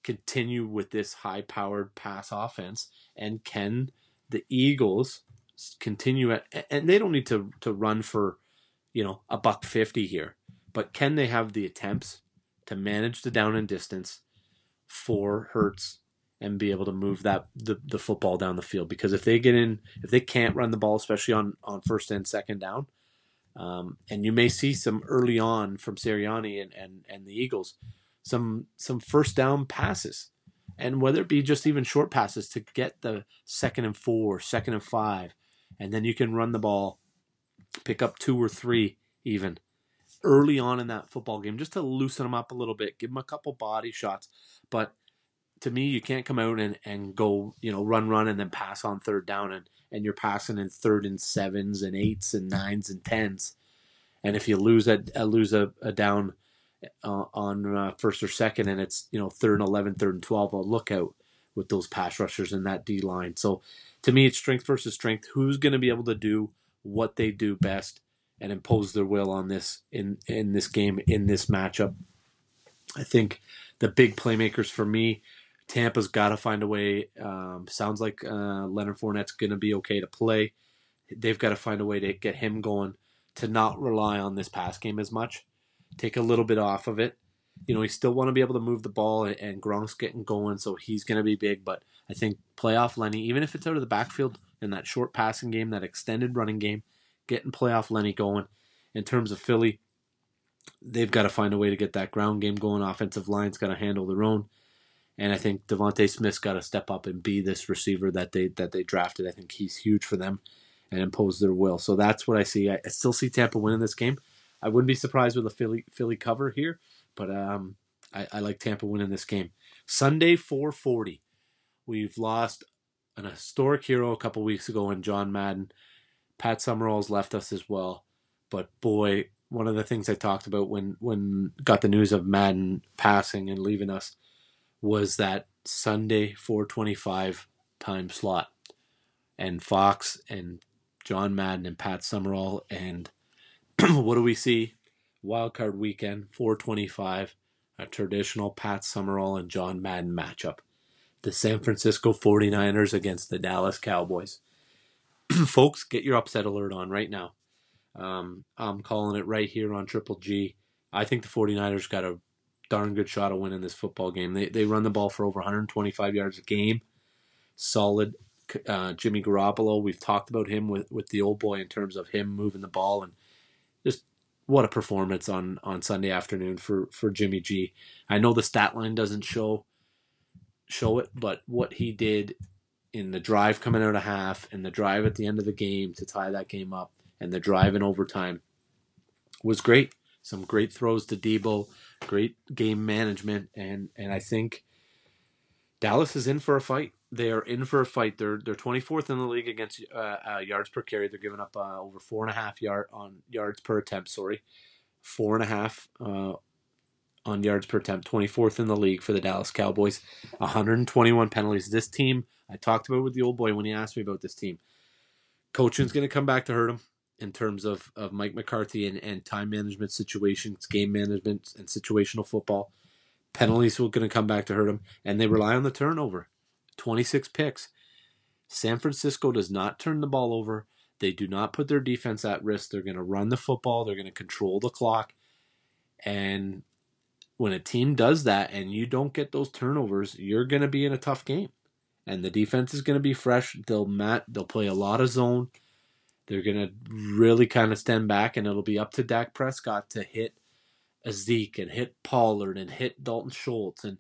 continue with this high powered pass offense? And can the Eagles continue at, and they don't need to, to run for, you know, a buck 50 here, but can they have the attempts to manage the down and distance for Hurts and be able to move that the, the football down the field? Because if they get in, if they can't run the ball, especially on, on first and second down, um, and you may see some early on from Sirianni and, and, and the Eagles some some first down passes, and whether it be just even short passes to get the second and four, second and five, and then you can run the ball, pick up two or three even early on in that football game just to loosen them up a little bit, give them a couple body shots. But to me, you can't come out and, and go, you know, run, run, and then pass on third down, and, and you're passing in third and sevens and eights and nines and tens. And if you lose a, lose a, a down uh, on uh, first or second, and it's you know third and 11, third and twelve. A lookout with those pass rushers in that D line. So to me, it's strength versus strength. Who's going to be able to do what they do best and impose their will on this in in this game in this matchup? I think the big playmakers for me, Tampa's got to find a way. Um, sounds like uh, Leonard Fournette's going to be okay to play. They've got to find a way to get him going to not rely on this pass game as much. Take a little bit off of it. You know, he still want to be able to move the ball, and, and Gronk's getting going, so he's going to be big. But I think playoff Lenny, even if it's out of the backfield in that short passing game, that extended running game, getting playoff Lenny going. In terms of Philly, they've got to find a way to get that ground game going. Offensive line's got to handle their own. And I think DeVonta Smith's got to step up and be this receiver that they that they drafted. I think he's huge for them and impose their will. So that's what I see. I, I still see Tampa winning this game. I wouldn't be surprised with a Philly Philly cover here, but um, I, I like Tampa winning this game. Sunday 440. We've lost an historic hero a couple weeks ago in John Madden. Pat Summerall's left us as well. But boy, one of the things I talked about when when got the news of Madden passing and leaving us was that Sunday 425 time slot. And Fox and John Madden and Pat Summerall and what do we see? Wildcard weekend 425 a traditional Pat Summerall and John Madden matchup. The San Francisco 49ers against the Dallas Cowboys. Folks, get your upset alert on right now. Um, I'm calling it right here on Triple G. I think the 49ers got a darn good shot of winning this football game. They, they run the ball for over 125 yards a game. Solid. Uh, Jimmy Garoppolo, we've talked about him with, with the old boy in terms of him moving the ball and just what a performance on, on Sunday afternoon for, for Jimmy G. I know the stat line doesn't show show it, but what he did in the drive coming out of half and the drive at the end of the game to tie that game up and the drive in overtime was great. Some great throws to Deebo, great game management, and and I think Dallas is in for a fight. They are in for a fight. They're they're 24th in the league against uh, uh, yards per carry. They're giving up uh, over four and a half yard on yards per attempt. Sorry, four and a half uh, on yards per attempt. 24th in the league for the Dallas Cowboys. 121 penalties. This team I talked about with the old boy when he asked me about this team. Coaching's going to come back to hurt him in terms of, of Mike McCarthy and, and time management situations, game management, and situational football. Penalties are going to come back to hurt them, and they rely on the turnover. 26 picks. San Francisco does not turn the ball over. They do not put their defense at risk. They're going to run the football. They're going to control the clock. And when a team does that and you don't get those turnovers, you're going to be in a tough game. And the defense is going to be fresh. They'll mat, they'll play a lot of zone. They're going to really kind of stand back, and it'll be up to Dak Prescott to hit a Zeke and hit Pollard and hit Dalton Schultz. And,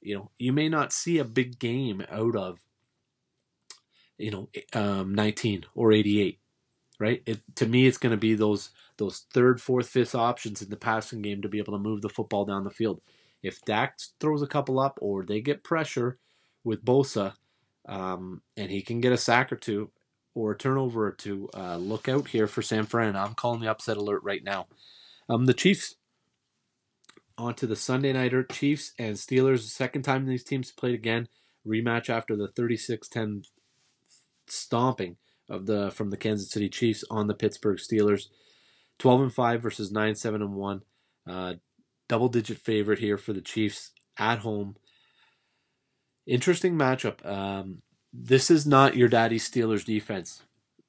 you know, you may not see a big game out of, you know, um, 19 or 88, right? It, to me, it's going to be those those third, fourth, fifth options in the passing game to be able to move the football down the field. If Dak throws a couple up or they get pressure with Bosa, um, and he can get a sack or two, or a turnover or two, uh, look out here for San Fran. I'm calling the upset alert right now. Um, the Chiefs on to the Sunday nighter. Chiefs and Steelers. Second time these teams played again. Rematch after the 36-10 stomping of the from the Kansas City Chiefs on the Pittsburgh Steelers. 12 and 5 versus 9 7 and 1. Uh, double digit favorite here for the Chiefs at home. Interesting matchup. Um, this is not your daddy Steelers defense.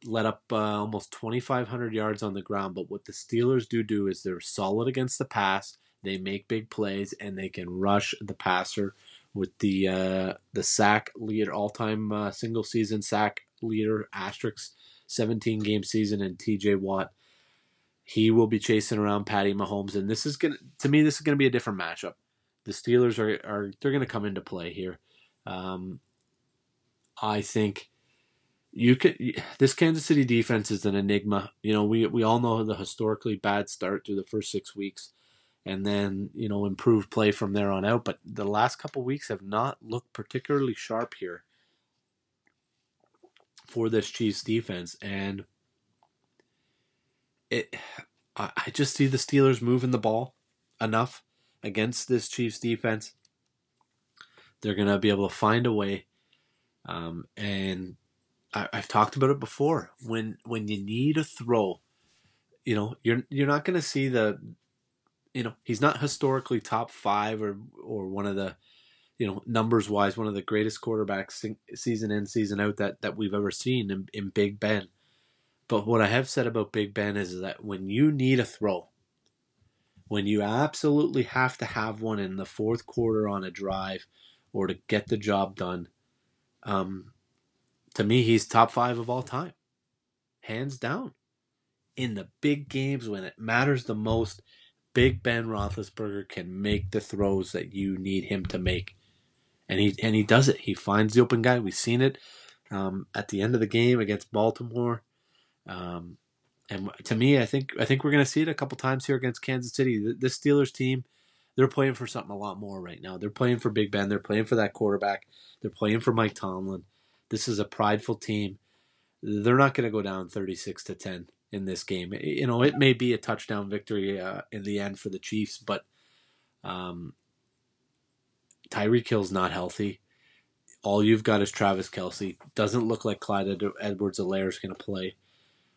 Let up uh, almost 2,500 yards on the ground, but what the Steelers do do is they're solid against the pass. They make big plays and they can rush the passer with the uh, the sack leader, all time uh, single season sack leader, asterisk 17 game season, and T.J. Watt. He will be chasing around Patty Mahomes, and this is gonna to me this is gonna be a different matchup. The Steelers are are they're gonna come into play here. Um, I think you could. This Kansas City defense is an enigma. You know, we we all know the historically bad start through the first six weeks, and then you know improved play from there on out. But the last couple weeks have not looked particularly sharp here for this Chiefs defense, and it. I just see the Steelers moving the ball enough against this Chiefs defense. They're gonna be able to find a way Um, and I, I've talked about it before. When when you need a throw, you know you're you're not to see the, you know, he's not historically top five or or one of the, you know, numbers wise, one of the greatest quarterbacks season in season out that that we've ever seen in, in Big Ben. But what I have said about Big Ben is that when you need a throw, when you absolutely have to have one in the fourth quarter on a drive or to get the job done, um, to me, he's top five of all time, hands down. In the big games when it matters the most, Big Ben Roethlisberger can make the throws that you need him to make, and he and he does it. He finds the open guy. We've seen it um, at the end of the game against Baltimore. Um, and to me, I think I think we're going to see it a couple times here against Kansas City. This Steelers team, they're playing for something a lot more right now. They're playing for Big Ben. They're playing for that quarterback. They're playing for Mike Tomlin. This is a prideful team. They're not going to go down thirty-six to ten in this game. You know, it may be a touchdown victory uh, in the end for the Chiefs, but um, Tyreek Hill's not healthy. All you've got is Travis Kelce. Doesn't look like Clyde Edwards-Helaire is going to play.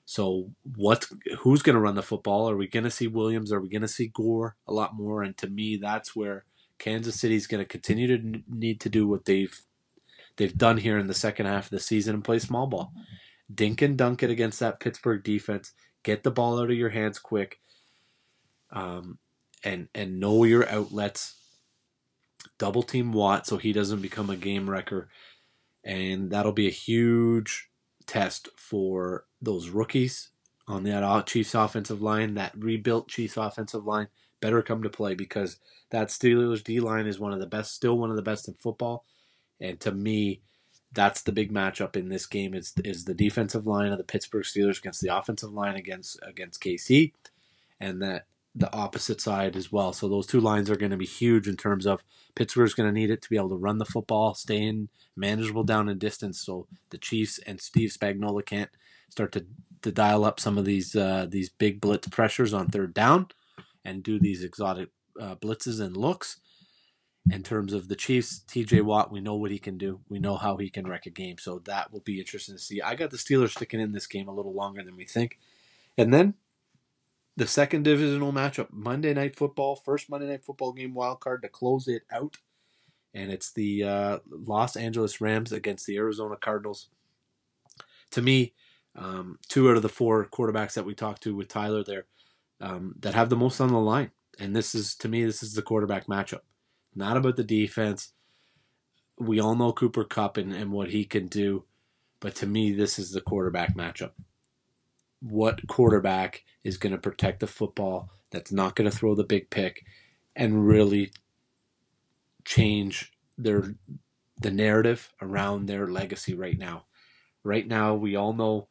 So what? Who's going to run the football? Are we going to see Williams? Are we going to see Gore a lot more? And to me, that's where Kansas City is going to continue to need to do what they've they've done here in the second half of the season and play small ball. Dink and dunk it against that Pittsburgh defense. Get the ball out of your hands quick. Um, and and know your outlets. Double team Watt so he doesn't become a game wrecker, and that'll be a huge test for those rookies on that Chiefs offensive line, that rebuilt Chiefs offensive line, better come to play because that Steelers D line is one of the best, still one of the best in football. And to me, that's the big matchup in this game is is the defensive line of the Pittsburgh Steelers against the offensive line against against KC, and that the opposite side as well. So those two lines are going to be huge in terms of Pittsburgh's going to need it to be able to run the football, stay in manageable down and distance, so the Chiefs and Steve Spagnuolo can't start to, to dial up some of these uh, these big blitz pressures on third down and do these exotic uh, blitzes and looks. In terms of the Chiefs, TJ Watt, we know what he can do. We know how he can wreck a game. So that will be interesting to see. I got the Steelers sticking in this game a little longer than we think. And then the second divisional matchup, Monday Night Football, first Monday Night Football game wild card to close it out. And it's the uh, Los Angeles Rams against the Arizona Cardinals. To me, um, two out of the four quarterbacks that we talked to with Tyler there um, that have the most on the line. And this is, to me, this is the quarterback matchup. Not about the defense. We all know Cooper Kupp and, and what he can do. But to me, this is the quarterback matchup. What quarterback is going to protect the football that's not going to throw the big pick and really change their the narrative around their legacy right now. Right now, we all know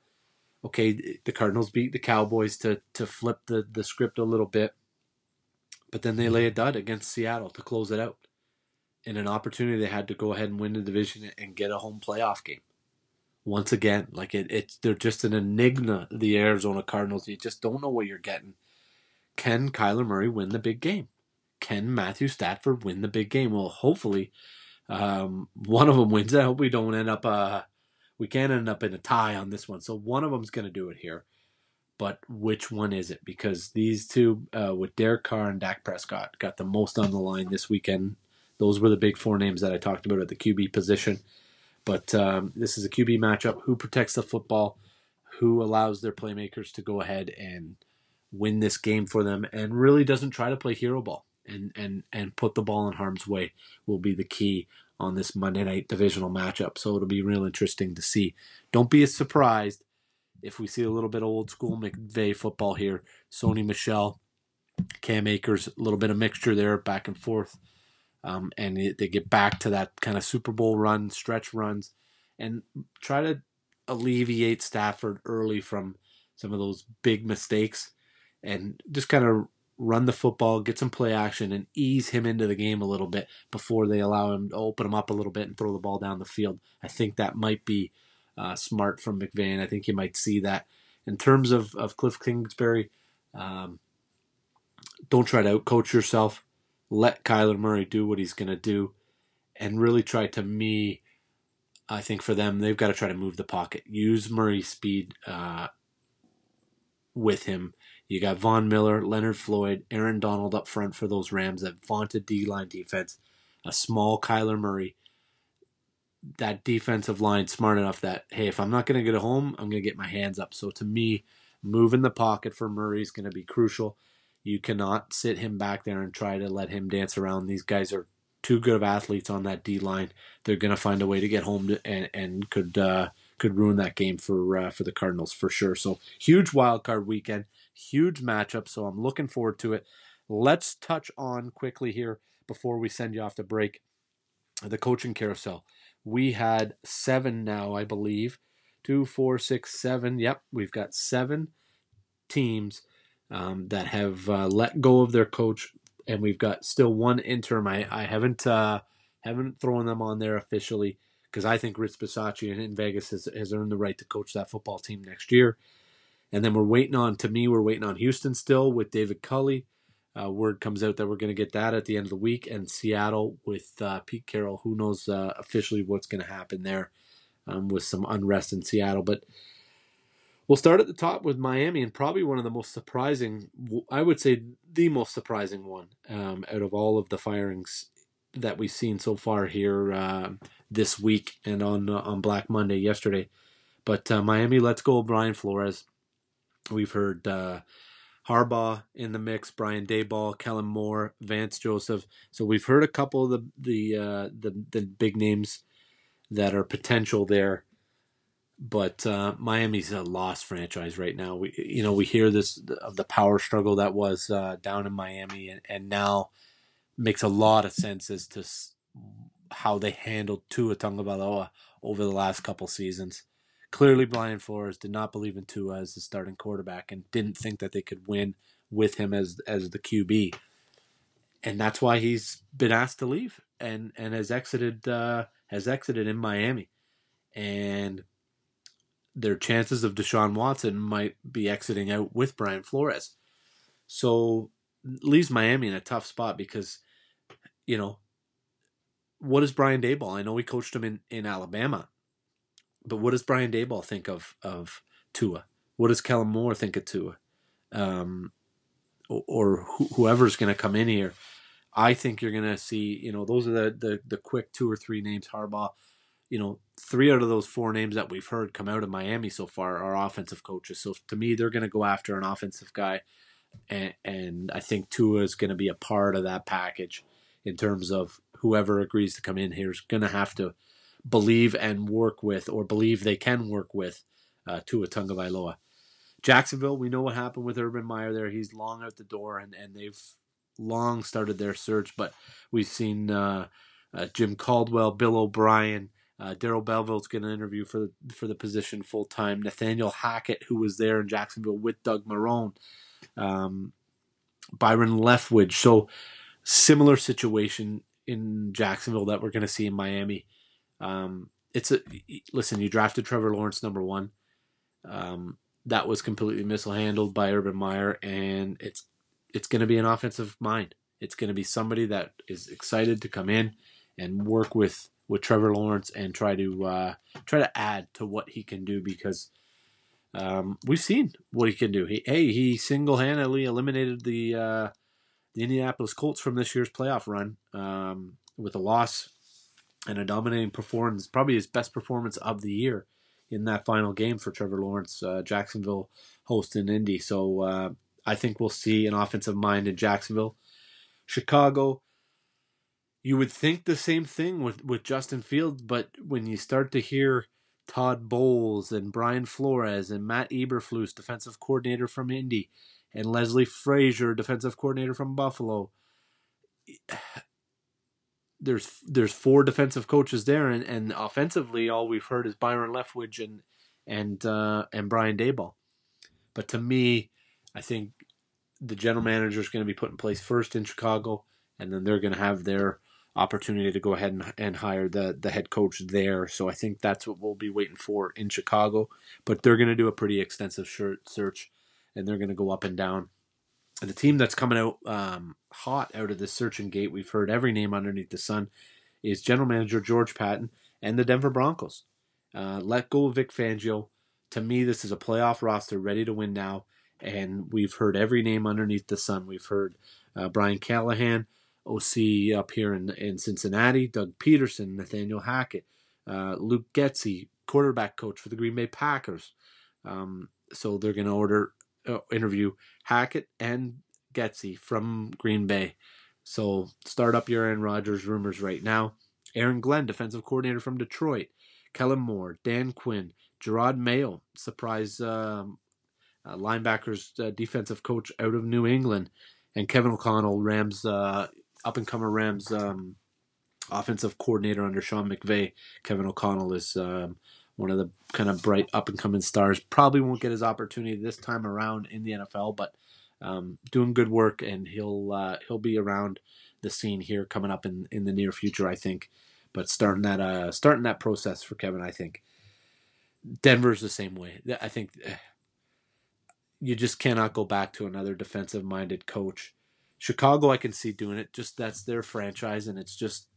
okay, the Cardinals beat the Cowboys to to flip the, the script a little bit, but then they lay a dud against Seattle to close it out. In an opportunity they had to go ahead and win the division and get a home playoff game. Once again, like it, it's they're just an enigma. The Arizona Cardinals, you just don't know what you're getting. Can Kyler Murray win the big game? Can Matthew Stafford win the big game? Well, hopefully, um, one of them wins. I hope we don't end up uh, we can't end up in a tie on this one. So one of them's going to do it here. But which one is it? Because these two, uh, with Derek Carr and Dak Prescott, got the most on the line this weekend. Those were the big four names that I talked about at the QB position. But um, this is a QB matchup. Who protects the football? Who allows their playmakers to go ahead and win this game for them and really doesn't try to play hero ball and, and, and put the ball in harm's way will be the key on this Monday night divisional matchup. So it'll be real interesting to see. Don't be surprised if we see a little bit of old school McVay football here. Sony Michel, Cam Akers, a little bit of mixture there, back and forth. Um, and it, they get back to that kind of Super Bowl run, stretch runs, and try to alleviate Stafford early from some of those big mistakes and just kind of run the football, get some play action, and ease him into the game a little bit before they allow him to open him up a little bit and throw the ball down the field. I think that might be uh, smart from McVay. I think you might see that. In terms of, of Cliff Kingsbury, um, don't try to outcoach yourself. Let Kyler Murray do what he's going to do and really try to me I think for them, they've got to try to move the pocket, use Murray's speed uh, with him. You got Von Miller, Leonard Floyd, Aaron Donald up front for those Rams, that vaunted D line defense, a small Kyler Murray. That defensive line smart enough that, hey, if I'm not going to get a home, I'm going to get my hands up. So to me, moving the pocket for Murray is going to be crucial. You cannot sit him back there and try to let him dance around. These guys are too good of athletes on that D line. They're going to find a way to get home to, and and could uh, could ruin that game for uh, for the Cardinals for sure. So huge wild card weekend, huge matchup. So I'm looking forward to it. Let's touch on quickly here before we send you off to break the coaching carousel. We had seven now, I believe. Two, four, six, seven. Yep, we've got seven teams um, that have uh, let go of their coach, and we've got still one interim. I, I haven't uh, haven't thrown them on there officially because I think Rich Bisaccia in Vegas has, has earned the right to coach that football team next year. And then we're waiting on, to me, we're waiting on Houston still with David Culley. Uh, word comes out that we're going to get that at the end of the week, and Seattle with uh, Pete Carroll. Who knows uh, officially what's going to happen there um, with some unrest in Seattle. But we'll start at the top with Miami, and probably one of the most surprising, I would say the most surprising one um, out of all of the firings that we've seen so far here uh, this week and on uh, on Black Monday yesterday. But uh, Miami, let's go, Brian Flores. We've heard uh, Harbaugh in the mix, Brian Daboll, Kellen Moore, Vance Joseph. So we've heard a couple of the the uh, the, the big names that are potential there. But uh, Miami's a lost franchise right now. We you know we hear this of the power struggle that was uh, down in Miami, and, and now makes a lot of sense as to how they handled Tua Tagovailoa over the last couple seasons. Clearly, Brian Flores did not believe in Tua as the starting quarterback and didn't think that they could win with him as as the QB, and that's why he's been asked to leave and and has exited uh, has exited in Miami, and their chances of Deshaun Watson might be exiting out with Brian Flores, so leaves Miami in a tough spot because, you know, what is Brian Daboll? I know he coached him in in Alabama, but what does Brian Daboll think of of Tua? What does Kellen Moore think of Tua? Um, or, wh- whoever's going to come in here. I think you're going to see, you know, those are the, the the quick two or three names. Harbaugh, you know, three out of those four names that we've heard come out of Miami so far are offensive coaches. So to me, they're going to go after an offensive guy, and, and I think Tua is going to be a part of that package in terms of whoever agrees to come in here is going to have to believe and work with, or believe they can work with, uh, Tua Tagovailoa. Jacksonville, we know what happened with Urban Meyer there. He's long out the door, and, and they've long started their search, but we've seen uh, uh, Jim Caldwell, Bill O'Brien, uh, Darrell Bevell's going to interview for the, for the position full time. Nathaniel Hackett, who was there in Jacksonville with Doug Marrone, um, Byron Leftwich. So similar situation in Jacksonville that we're going to see in Miami. Um, it's a listen. You drafted Trevor Lawrence number one. Um, that was completely mishandled by Urban Meyer, and it's it's going to be an offensive mind. It's going to be somebody that is excited to come in and work with with Trevor Lawrence and try to uh, try to add to what he can do because um, we've seen what he can do. He, hey, he single handedly eliminated the uh, the Indianapolis Colts from this year's playoff run um, with a loss and a dominating performance, probably his best performance of the year in that final game for Trevor Lawrence, uh, Jacksonville hosting Indy. So uh, I think we'll see an offensive mind in Jacksonville. Chicago, you would think the same thing with, with Justin Fields, but when you start to hear Todd Bowles and Brian Flores and Matt Eberflus, defensive coordinator from Indy, and Leslie Frazier, defensive coordinator from Buffalo, there's there's four defensive coaches there, and, and offensively, all we've heard is Byron Leftwich and and uh, and Brian Daboll. But to me, I think the general manager is going to be put in place first in Chicago, and then they're going to have their opportunity to go ahead and, and hire the the head coach there. So I think that's what we'll be waiting for in Chicago. But they're going to do a pretty extensive search, and they're going to go up and down the team that's coming out um, hot out of this searching gate, we've heard every name underneath the sun, is general manager George Paton. and the Denver Broncos. Uh, let go of Vic Fangio. To me, this is a playoff roster ready to win now, and we've heard every name underneath the sun. We've heard uh, Brian Callahan, OC up here in, in Cincinnati, Doug Pederson, Nathaniel Hackett, uh, Luke Getsy, quarterback coach for the Green Bay Packers. Um, so they're going to order uh, interview Hackett and Getsy from Green Bay. So start up your Aaron Rodgers rumors right now. Aaron Glenn, defensive coordinator from Detroit. Kellen Moore, Dan Quinn, Jerod Mayo, surprise um, uh, linebackers uh, defensive coach out of New England, and Kevin O'Connell, Rams uh, up and comer Rams um, offensive coordinator under Sean McVay. Kevin O'Connell is um, one of the kind of bright up and coming stars. Probably won't get his opportunity this time around in the NFL, but um, doing good work, and he'll uh, he'll be around the scene here coming up in, in the near future, I think. But starting that uh, starting that process for Kevin, I think Denver's the same way. I think eh, you just cannot go back to another defensive minded coach. Chicago, I can see doing it. Just that's their franchise, and it's just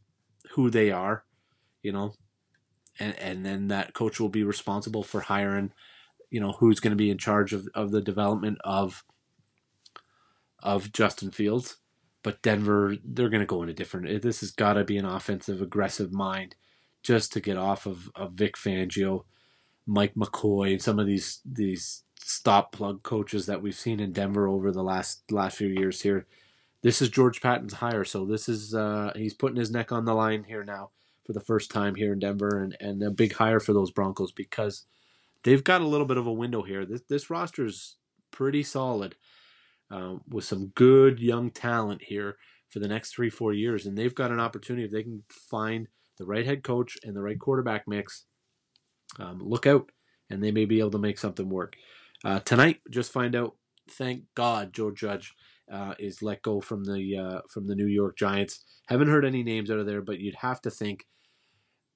who they are, you know. And and then that coach will be responsible for hiring, you know, who's going to be in charge of, of the development of of Justin Fields. But Denver, they're going to go in a different. This has got to be an offensive, aggressive mind, just to get off of, of Vic Fangio, Mike McCoy, and some of these these stop plug coaches that we've seen in Denver over the last last few years here. This is George Paton's hire, so this is uh, he's putting his neck on the line here now for the first time here in Denver, and, and a big hire for those Broncos because they've got a little bit of a window here. This this roster is pretty solid um, with some good young talent here for the next three, four years. And they've got an opportunity if they can find the right head coach and the right quarterback mix. Um, look out, and they may be able to make something work. Uh, tonight, just find out. Thank God, Joe Judge uh, is let go from the uh, from the New York Giants. Haven't heard any names out of there, but you'd have to think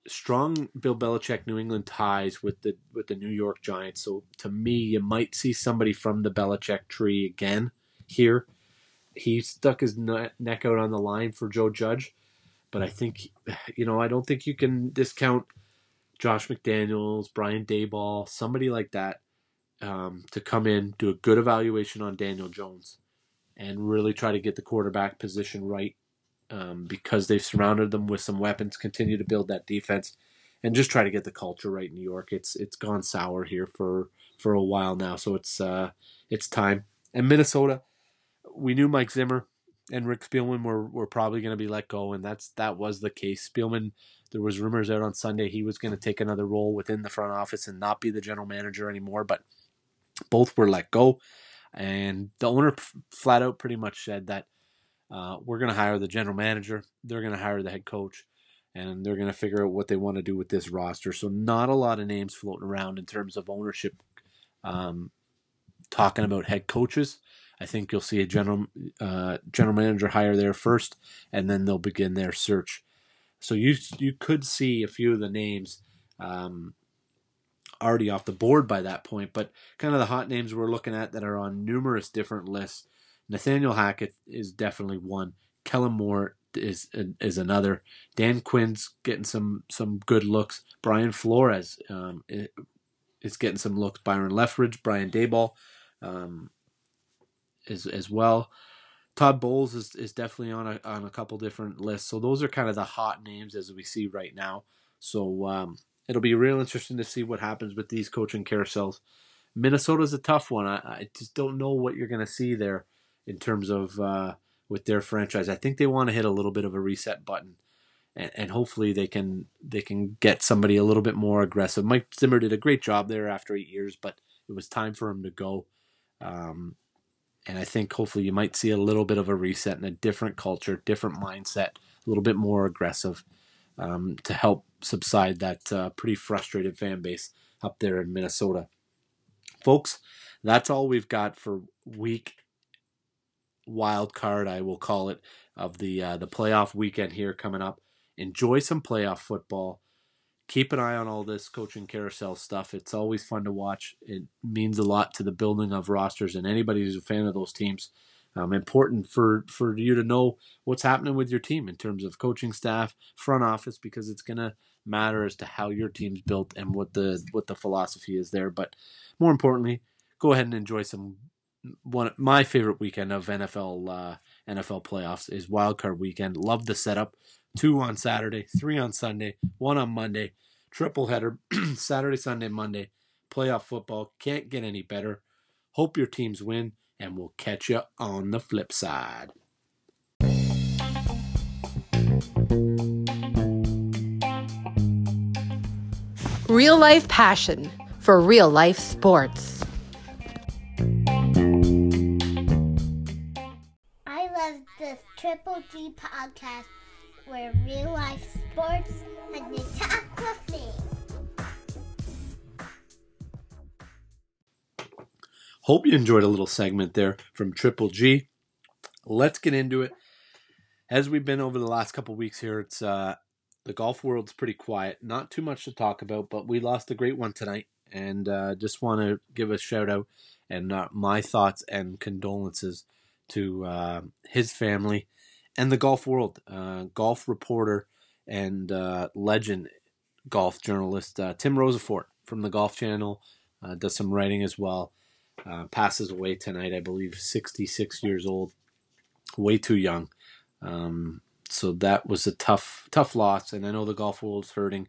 strong Bill Belichick New England ties with the with the New York Giants. So to me, you might see somebody from the Belichick tree again here. He stuck his neck out on the line for Joe Judge, but I think, you know, I don't think you can discount Josh McDaniels, Brian Daboll, somebody like that um, to come in, do a good evaluation on Daniel Jones, and really try to get the quarterback position right um, because they've surrounded them with some weapons, continue to build that defense, and just try to get the culture right in New York. It's it's gone sour here for for a while now, so it's uh, it's time. And Minnesota, we knew Mike Zimmer and Rick Spielman were, were probably going to be let go, and that's that was the case. Spielman, there was rumors out on Sunday he was going to take another role within the front office and not be the general manager anymore, but both were let go, and the owner flat out pretty much said that uh, we're going to hire the general manager, they're going to hire the head coach, and they're going to figure out what they want to do with this roster. So not a lot of names floating around in terms of ownership. Um, talking about head coaches. I think you'll see a general uh, general manager hire there first, and then they'll begin their search. So you you could see a few of the names um, already off the board by that point, but kind of the hot names we're looking at that are on numerous different lists. Nathaniel Hackett is definitely one. Kellen Moore is is another. Dan Quinn's getting some some good looks. Brian Flores um, is getting some looks. Byron Leftwich, Brian Daboll. Um, as as well. Todd Bowles is, is definitely on a on a couple different lists. So those are kind of the hot names as we see right now. So um, it'll be real interesting to see what happens with these coaching carousels. Minnesota's a tough one. I, I just don't know what you're going to see there in terms of uh, with their franchise. I think they want to hit a little bit of a reset button, and, and hopefully they can they can get somebody a little bit more aggressive. Mike Zimmer did a great job there after eight years, but it was time for him to go. Um, and I think hopefully you might see a little bit of a reset and a different culture, different mindset, a little bit more aggressive um, to help subside that uh, pretty frustrated fan base up there in Minnesota. Folks, that's all we've got for week wild card, I will call it, of the uh, the playoff weekend here coming up. Enjoy some playoff football keep an eye on all this coaching carousel stuff. It's always fun to watch. It means a lot to the building of rosters and anybody who's a fan of those teams. Um, important for for you to know what's happening with your team in terms of coaching staff, front office, because it's to matter as to how your team's built and what the what the philosophy is there. But more importantly, go ahead and enjoy some one my favorite weekend of NFL uh, NFL playoffs is Wild Card Weekend. Love the setup. Two on Saturday, three on Sunday, one on Monday, triple header Saturday, Sunday, Monday. Playoff football can't get any better. Hope your teams win, and we'll catch you on the flip side. Real life passion for real life sports. Triple G podcast where real life sports and with me. Hope you enjoyed a little segment there from Triple G. Let's get into it. As we've been over the last couple weeks here, it's uh, the golf world's pretty quiet. Not too much to talk about, but we lost a great one tonight, and uh, just want to give a shout out and uh, my thoughts and condolences to uh, his family and the golf world. Uh, golf reporter and uh, legend golf journalist uh, Tim Rosaforte from the Golf Channel does some writing as well. passes away tonight, I believe, 66 years old, way too young. Um, so that was a tough tough loss, and I know the golf world's hurting.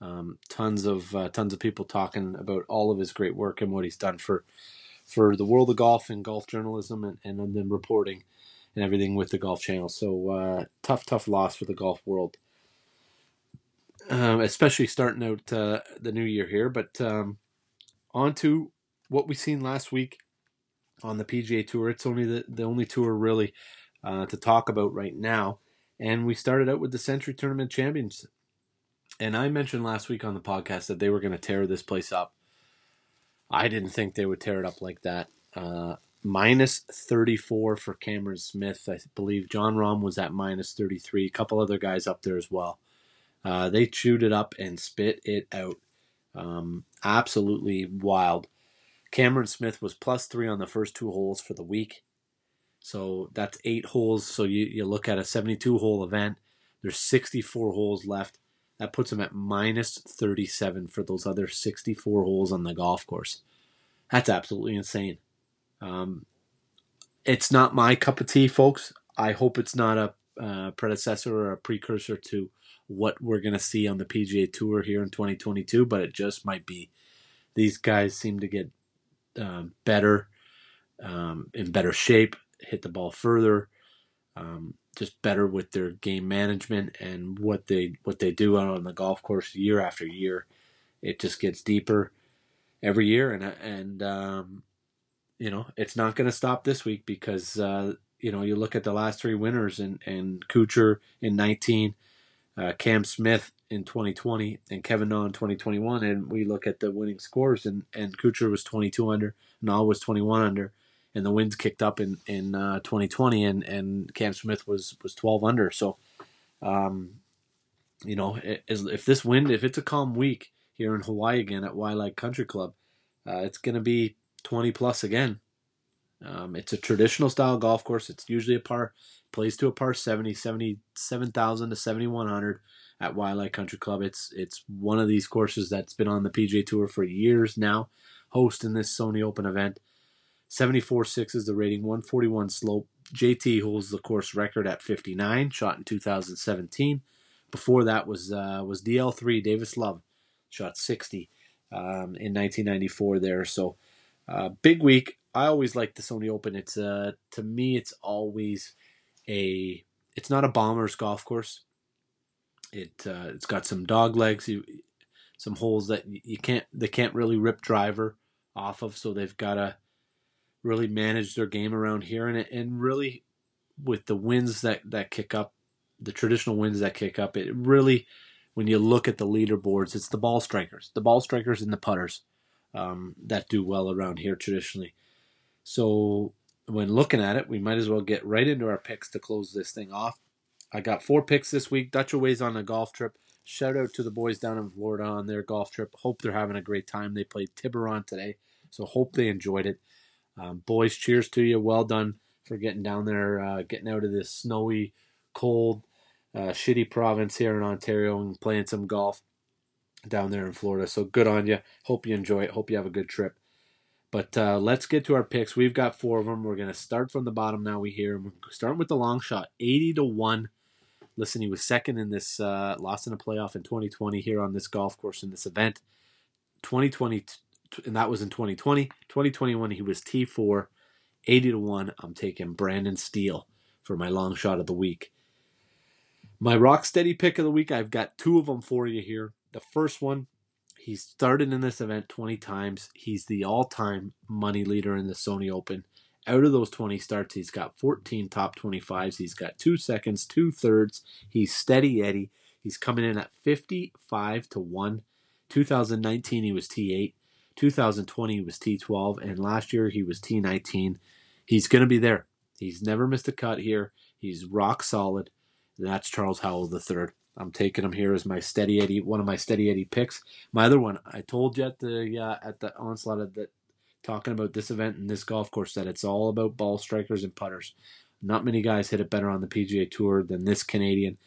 Um, tons of uh, tons of people talking about all of his great work and what he's done for for the world of golf and golf journalism and, and then reporting and everything with the golf channel. So uh, tough tough loss for the golf world, um, especially starting out uh, the new year here. But um, on to what we seen last week on the PGA Tour. It's only the the only tour really uh, to talk about right now. And we started out with the Sentry Tournament champions. And I mentioned last week on the podcast that they were going to tear this place up. I didn't think they would tear it up like that. Uh, minus 34 for Cameron Smith. I believe Jon Rahm was at minus 33. A couple other guys up there as well. Uh, they chewed it up and spit it out. Um, absolutely wild. Cameron Smith was plus three on the first two holes for the week. So that's eight holes. So you, you look at a 72 hole event, there's 64 holes left. That puts him at minus 37 for those other 64 holes on the golf course. That's absolutely insane. Um, it's not my cup of tea, folks. I hope it's not a uh, predecessor or a precursor to what we're going to see on the PGA Tour here in 2022, but it just might be. These guys seem to get um, better, um, in better shape hit the ball further, um, just better with their game management and what they what they do on the golf course year after year. It just gets deeper every year, and and um, you know it's not going to stop this week because uh, you know you look at the last three winners and and Kuchar in 19, uh, Cam Smith in 2020, and Kevin Na in 2021, and we look at the winning scores and and Kuchar was 22 under, Na was 21 under and the winds kicked up in in uh, 2020, and and Cam Smith was was 12 under. So, um, you know, if this wind, if it's a calm week here in Hawaii again at Waialae Country Club, uh, it's going to be 20 plus again. Um, it's a traditional style golf course. It's usually a par, plays to a par 70, 77,000 to 7,100 at Waialae Country Club. It's it's one of these courses that's been on the PGA Tour for years now, hosting this Sony Open event. 74 6 is the rating, 141 slope. JT holds the course record at 59, shot in 2017. Before that was uh, was DL3 Davis Love, shot 60 um, in 1994 there. So uh, big week. I always like the Sony Open. It's uh, to me, it's always a. It's not a bomber's golf course. It uh, it's got some dog legs, you, some holes that you can't they can't really rip driver off of. So they've got to really manage their game around here, and and really with the winds that that kick up, the traditional winds that kick up, it really when you look at the leaderboards, it's the ball strikers, the ball strikers and the putters um, that do well around here traditionally. So when looking at it, we might as well get right into our picks to close this thing off. I got four picks this week. Dutch Away's on a golf trip. Shout out to the boys down in Florida on their golf trip. Hope they're having a great time. They played Tiburon today, so hope they enjoyed it. Um, boys, cheers to you. Well done for getting down there, uh, getting out of this snowy, cold, uh, shitty province here in Ontario and playing some golf. Down there in Florida. So good on you. Hope you enjoy it. Hope you have a good trip. But uh, let's get to our picks. We've got four of them. We're going to start from the bottom now. We hear them. Starting with the long shot, 80 to 1. Listen, he was second in this, uh, lost in a playoff in 2020 here on this golf course in this event. 2020, and that was in 2020. 2021, he was T4, 80 to 1. I'm taking Brendan Steele for my long shot of the week. My rock steady pick of the week, I've got two of them for you here. The first one, He's started in this event 20 times. He's the all time money leader in the Sony Open. Out of those 20 starts, he's got 14 top 25s. He's got two seconds, two thirds. He's steady Eddie. He's coming in at 55 to 1. 2019, he was T8. 2020, he was T12. And last year, he was T19. He's going to be there. He's never missed a cut here. He's rock solid. And That's Charles Howell III. I'm taking him here as my steady Eddie, one of my steady Eddie picks. My other one, I told you at the uh, at the onslaught of that talking about this event and this golf course that it's all about ball strikers and putters. Not many guys hit it better on the PGA Tour than this Canadian.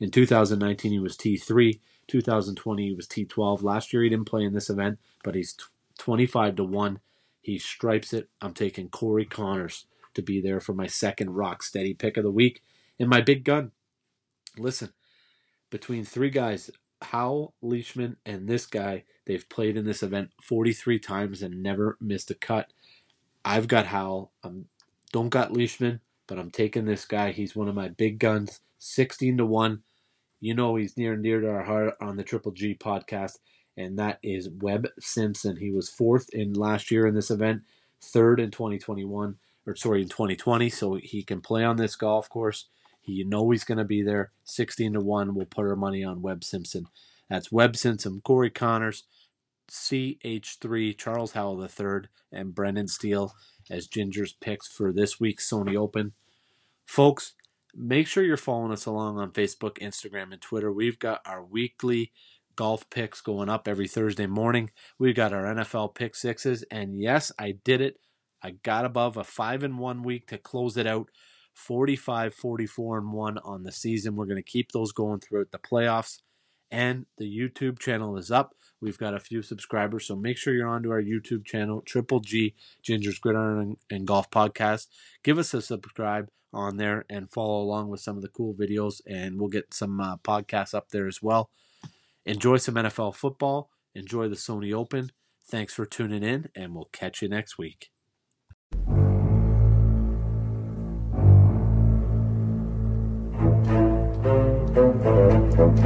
In 2019, he was T3. 2020, he was T12. Last year, he didn't play in this event, but he's 25 to 1. He stripes it. I'm taking Corey Conners to be there for my second rock steady pick of the week. And my big gun. Listen, between three guys, Howell, Leishman, and this guy, they've played in this event 43 times and never missed a cut. I've got Howell. I don't got Leishman, but I'm taking this guy. He's one of my big guns. 16 to 1. You know he's near and dear to our heart on the Triple G podcast, and that is Webb Simpson. He was fourth in last year in this event, third in 2021, or sorry, in 2020, so he can play on this golf course. You know he's going to be there. 16 to 1. We'll put our money on Webb Simpson. That's Webb Simpson, Corey Conners, CH3, Charles Howell III, and Brendan Steele as Ginger's picks for this week's Sony Open. Folks, make sure you're following us along on Facebook, Instagram, and Twitter. We've got our weekly golf picks going up every Thursday morning. We've got our NFL pick sixes, and yes, I did it. I got above a five and one week to close it out 45, 44, and 1 on the season. We're going to keep those going throughout the playoffs. And the YouTube channel is up. We've got a few subscribers, so make sure you're onto our YouTube channel, Triple G Ginger's Gridiron and Golf Podcast. Give us a subscribe on there and follow along with some of the cool videos, and we'll get some uh, podcasts up there as well. Enjoy some NFL football. Enjoy the Sony Open. Thanks for tuning in, and we'll catch you next week. Thank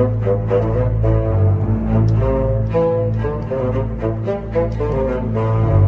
you.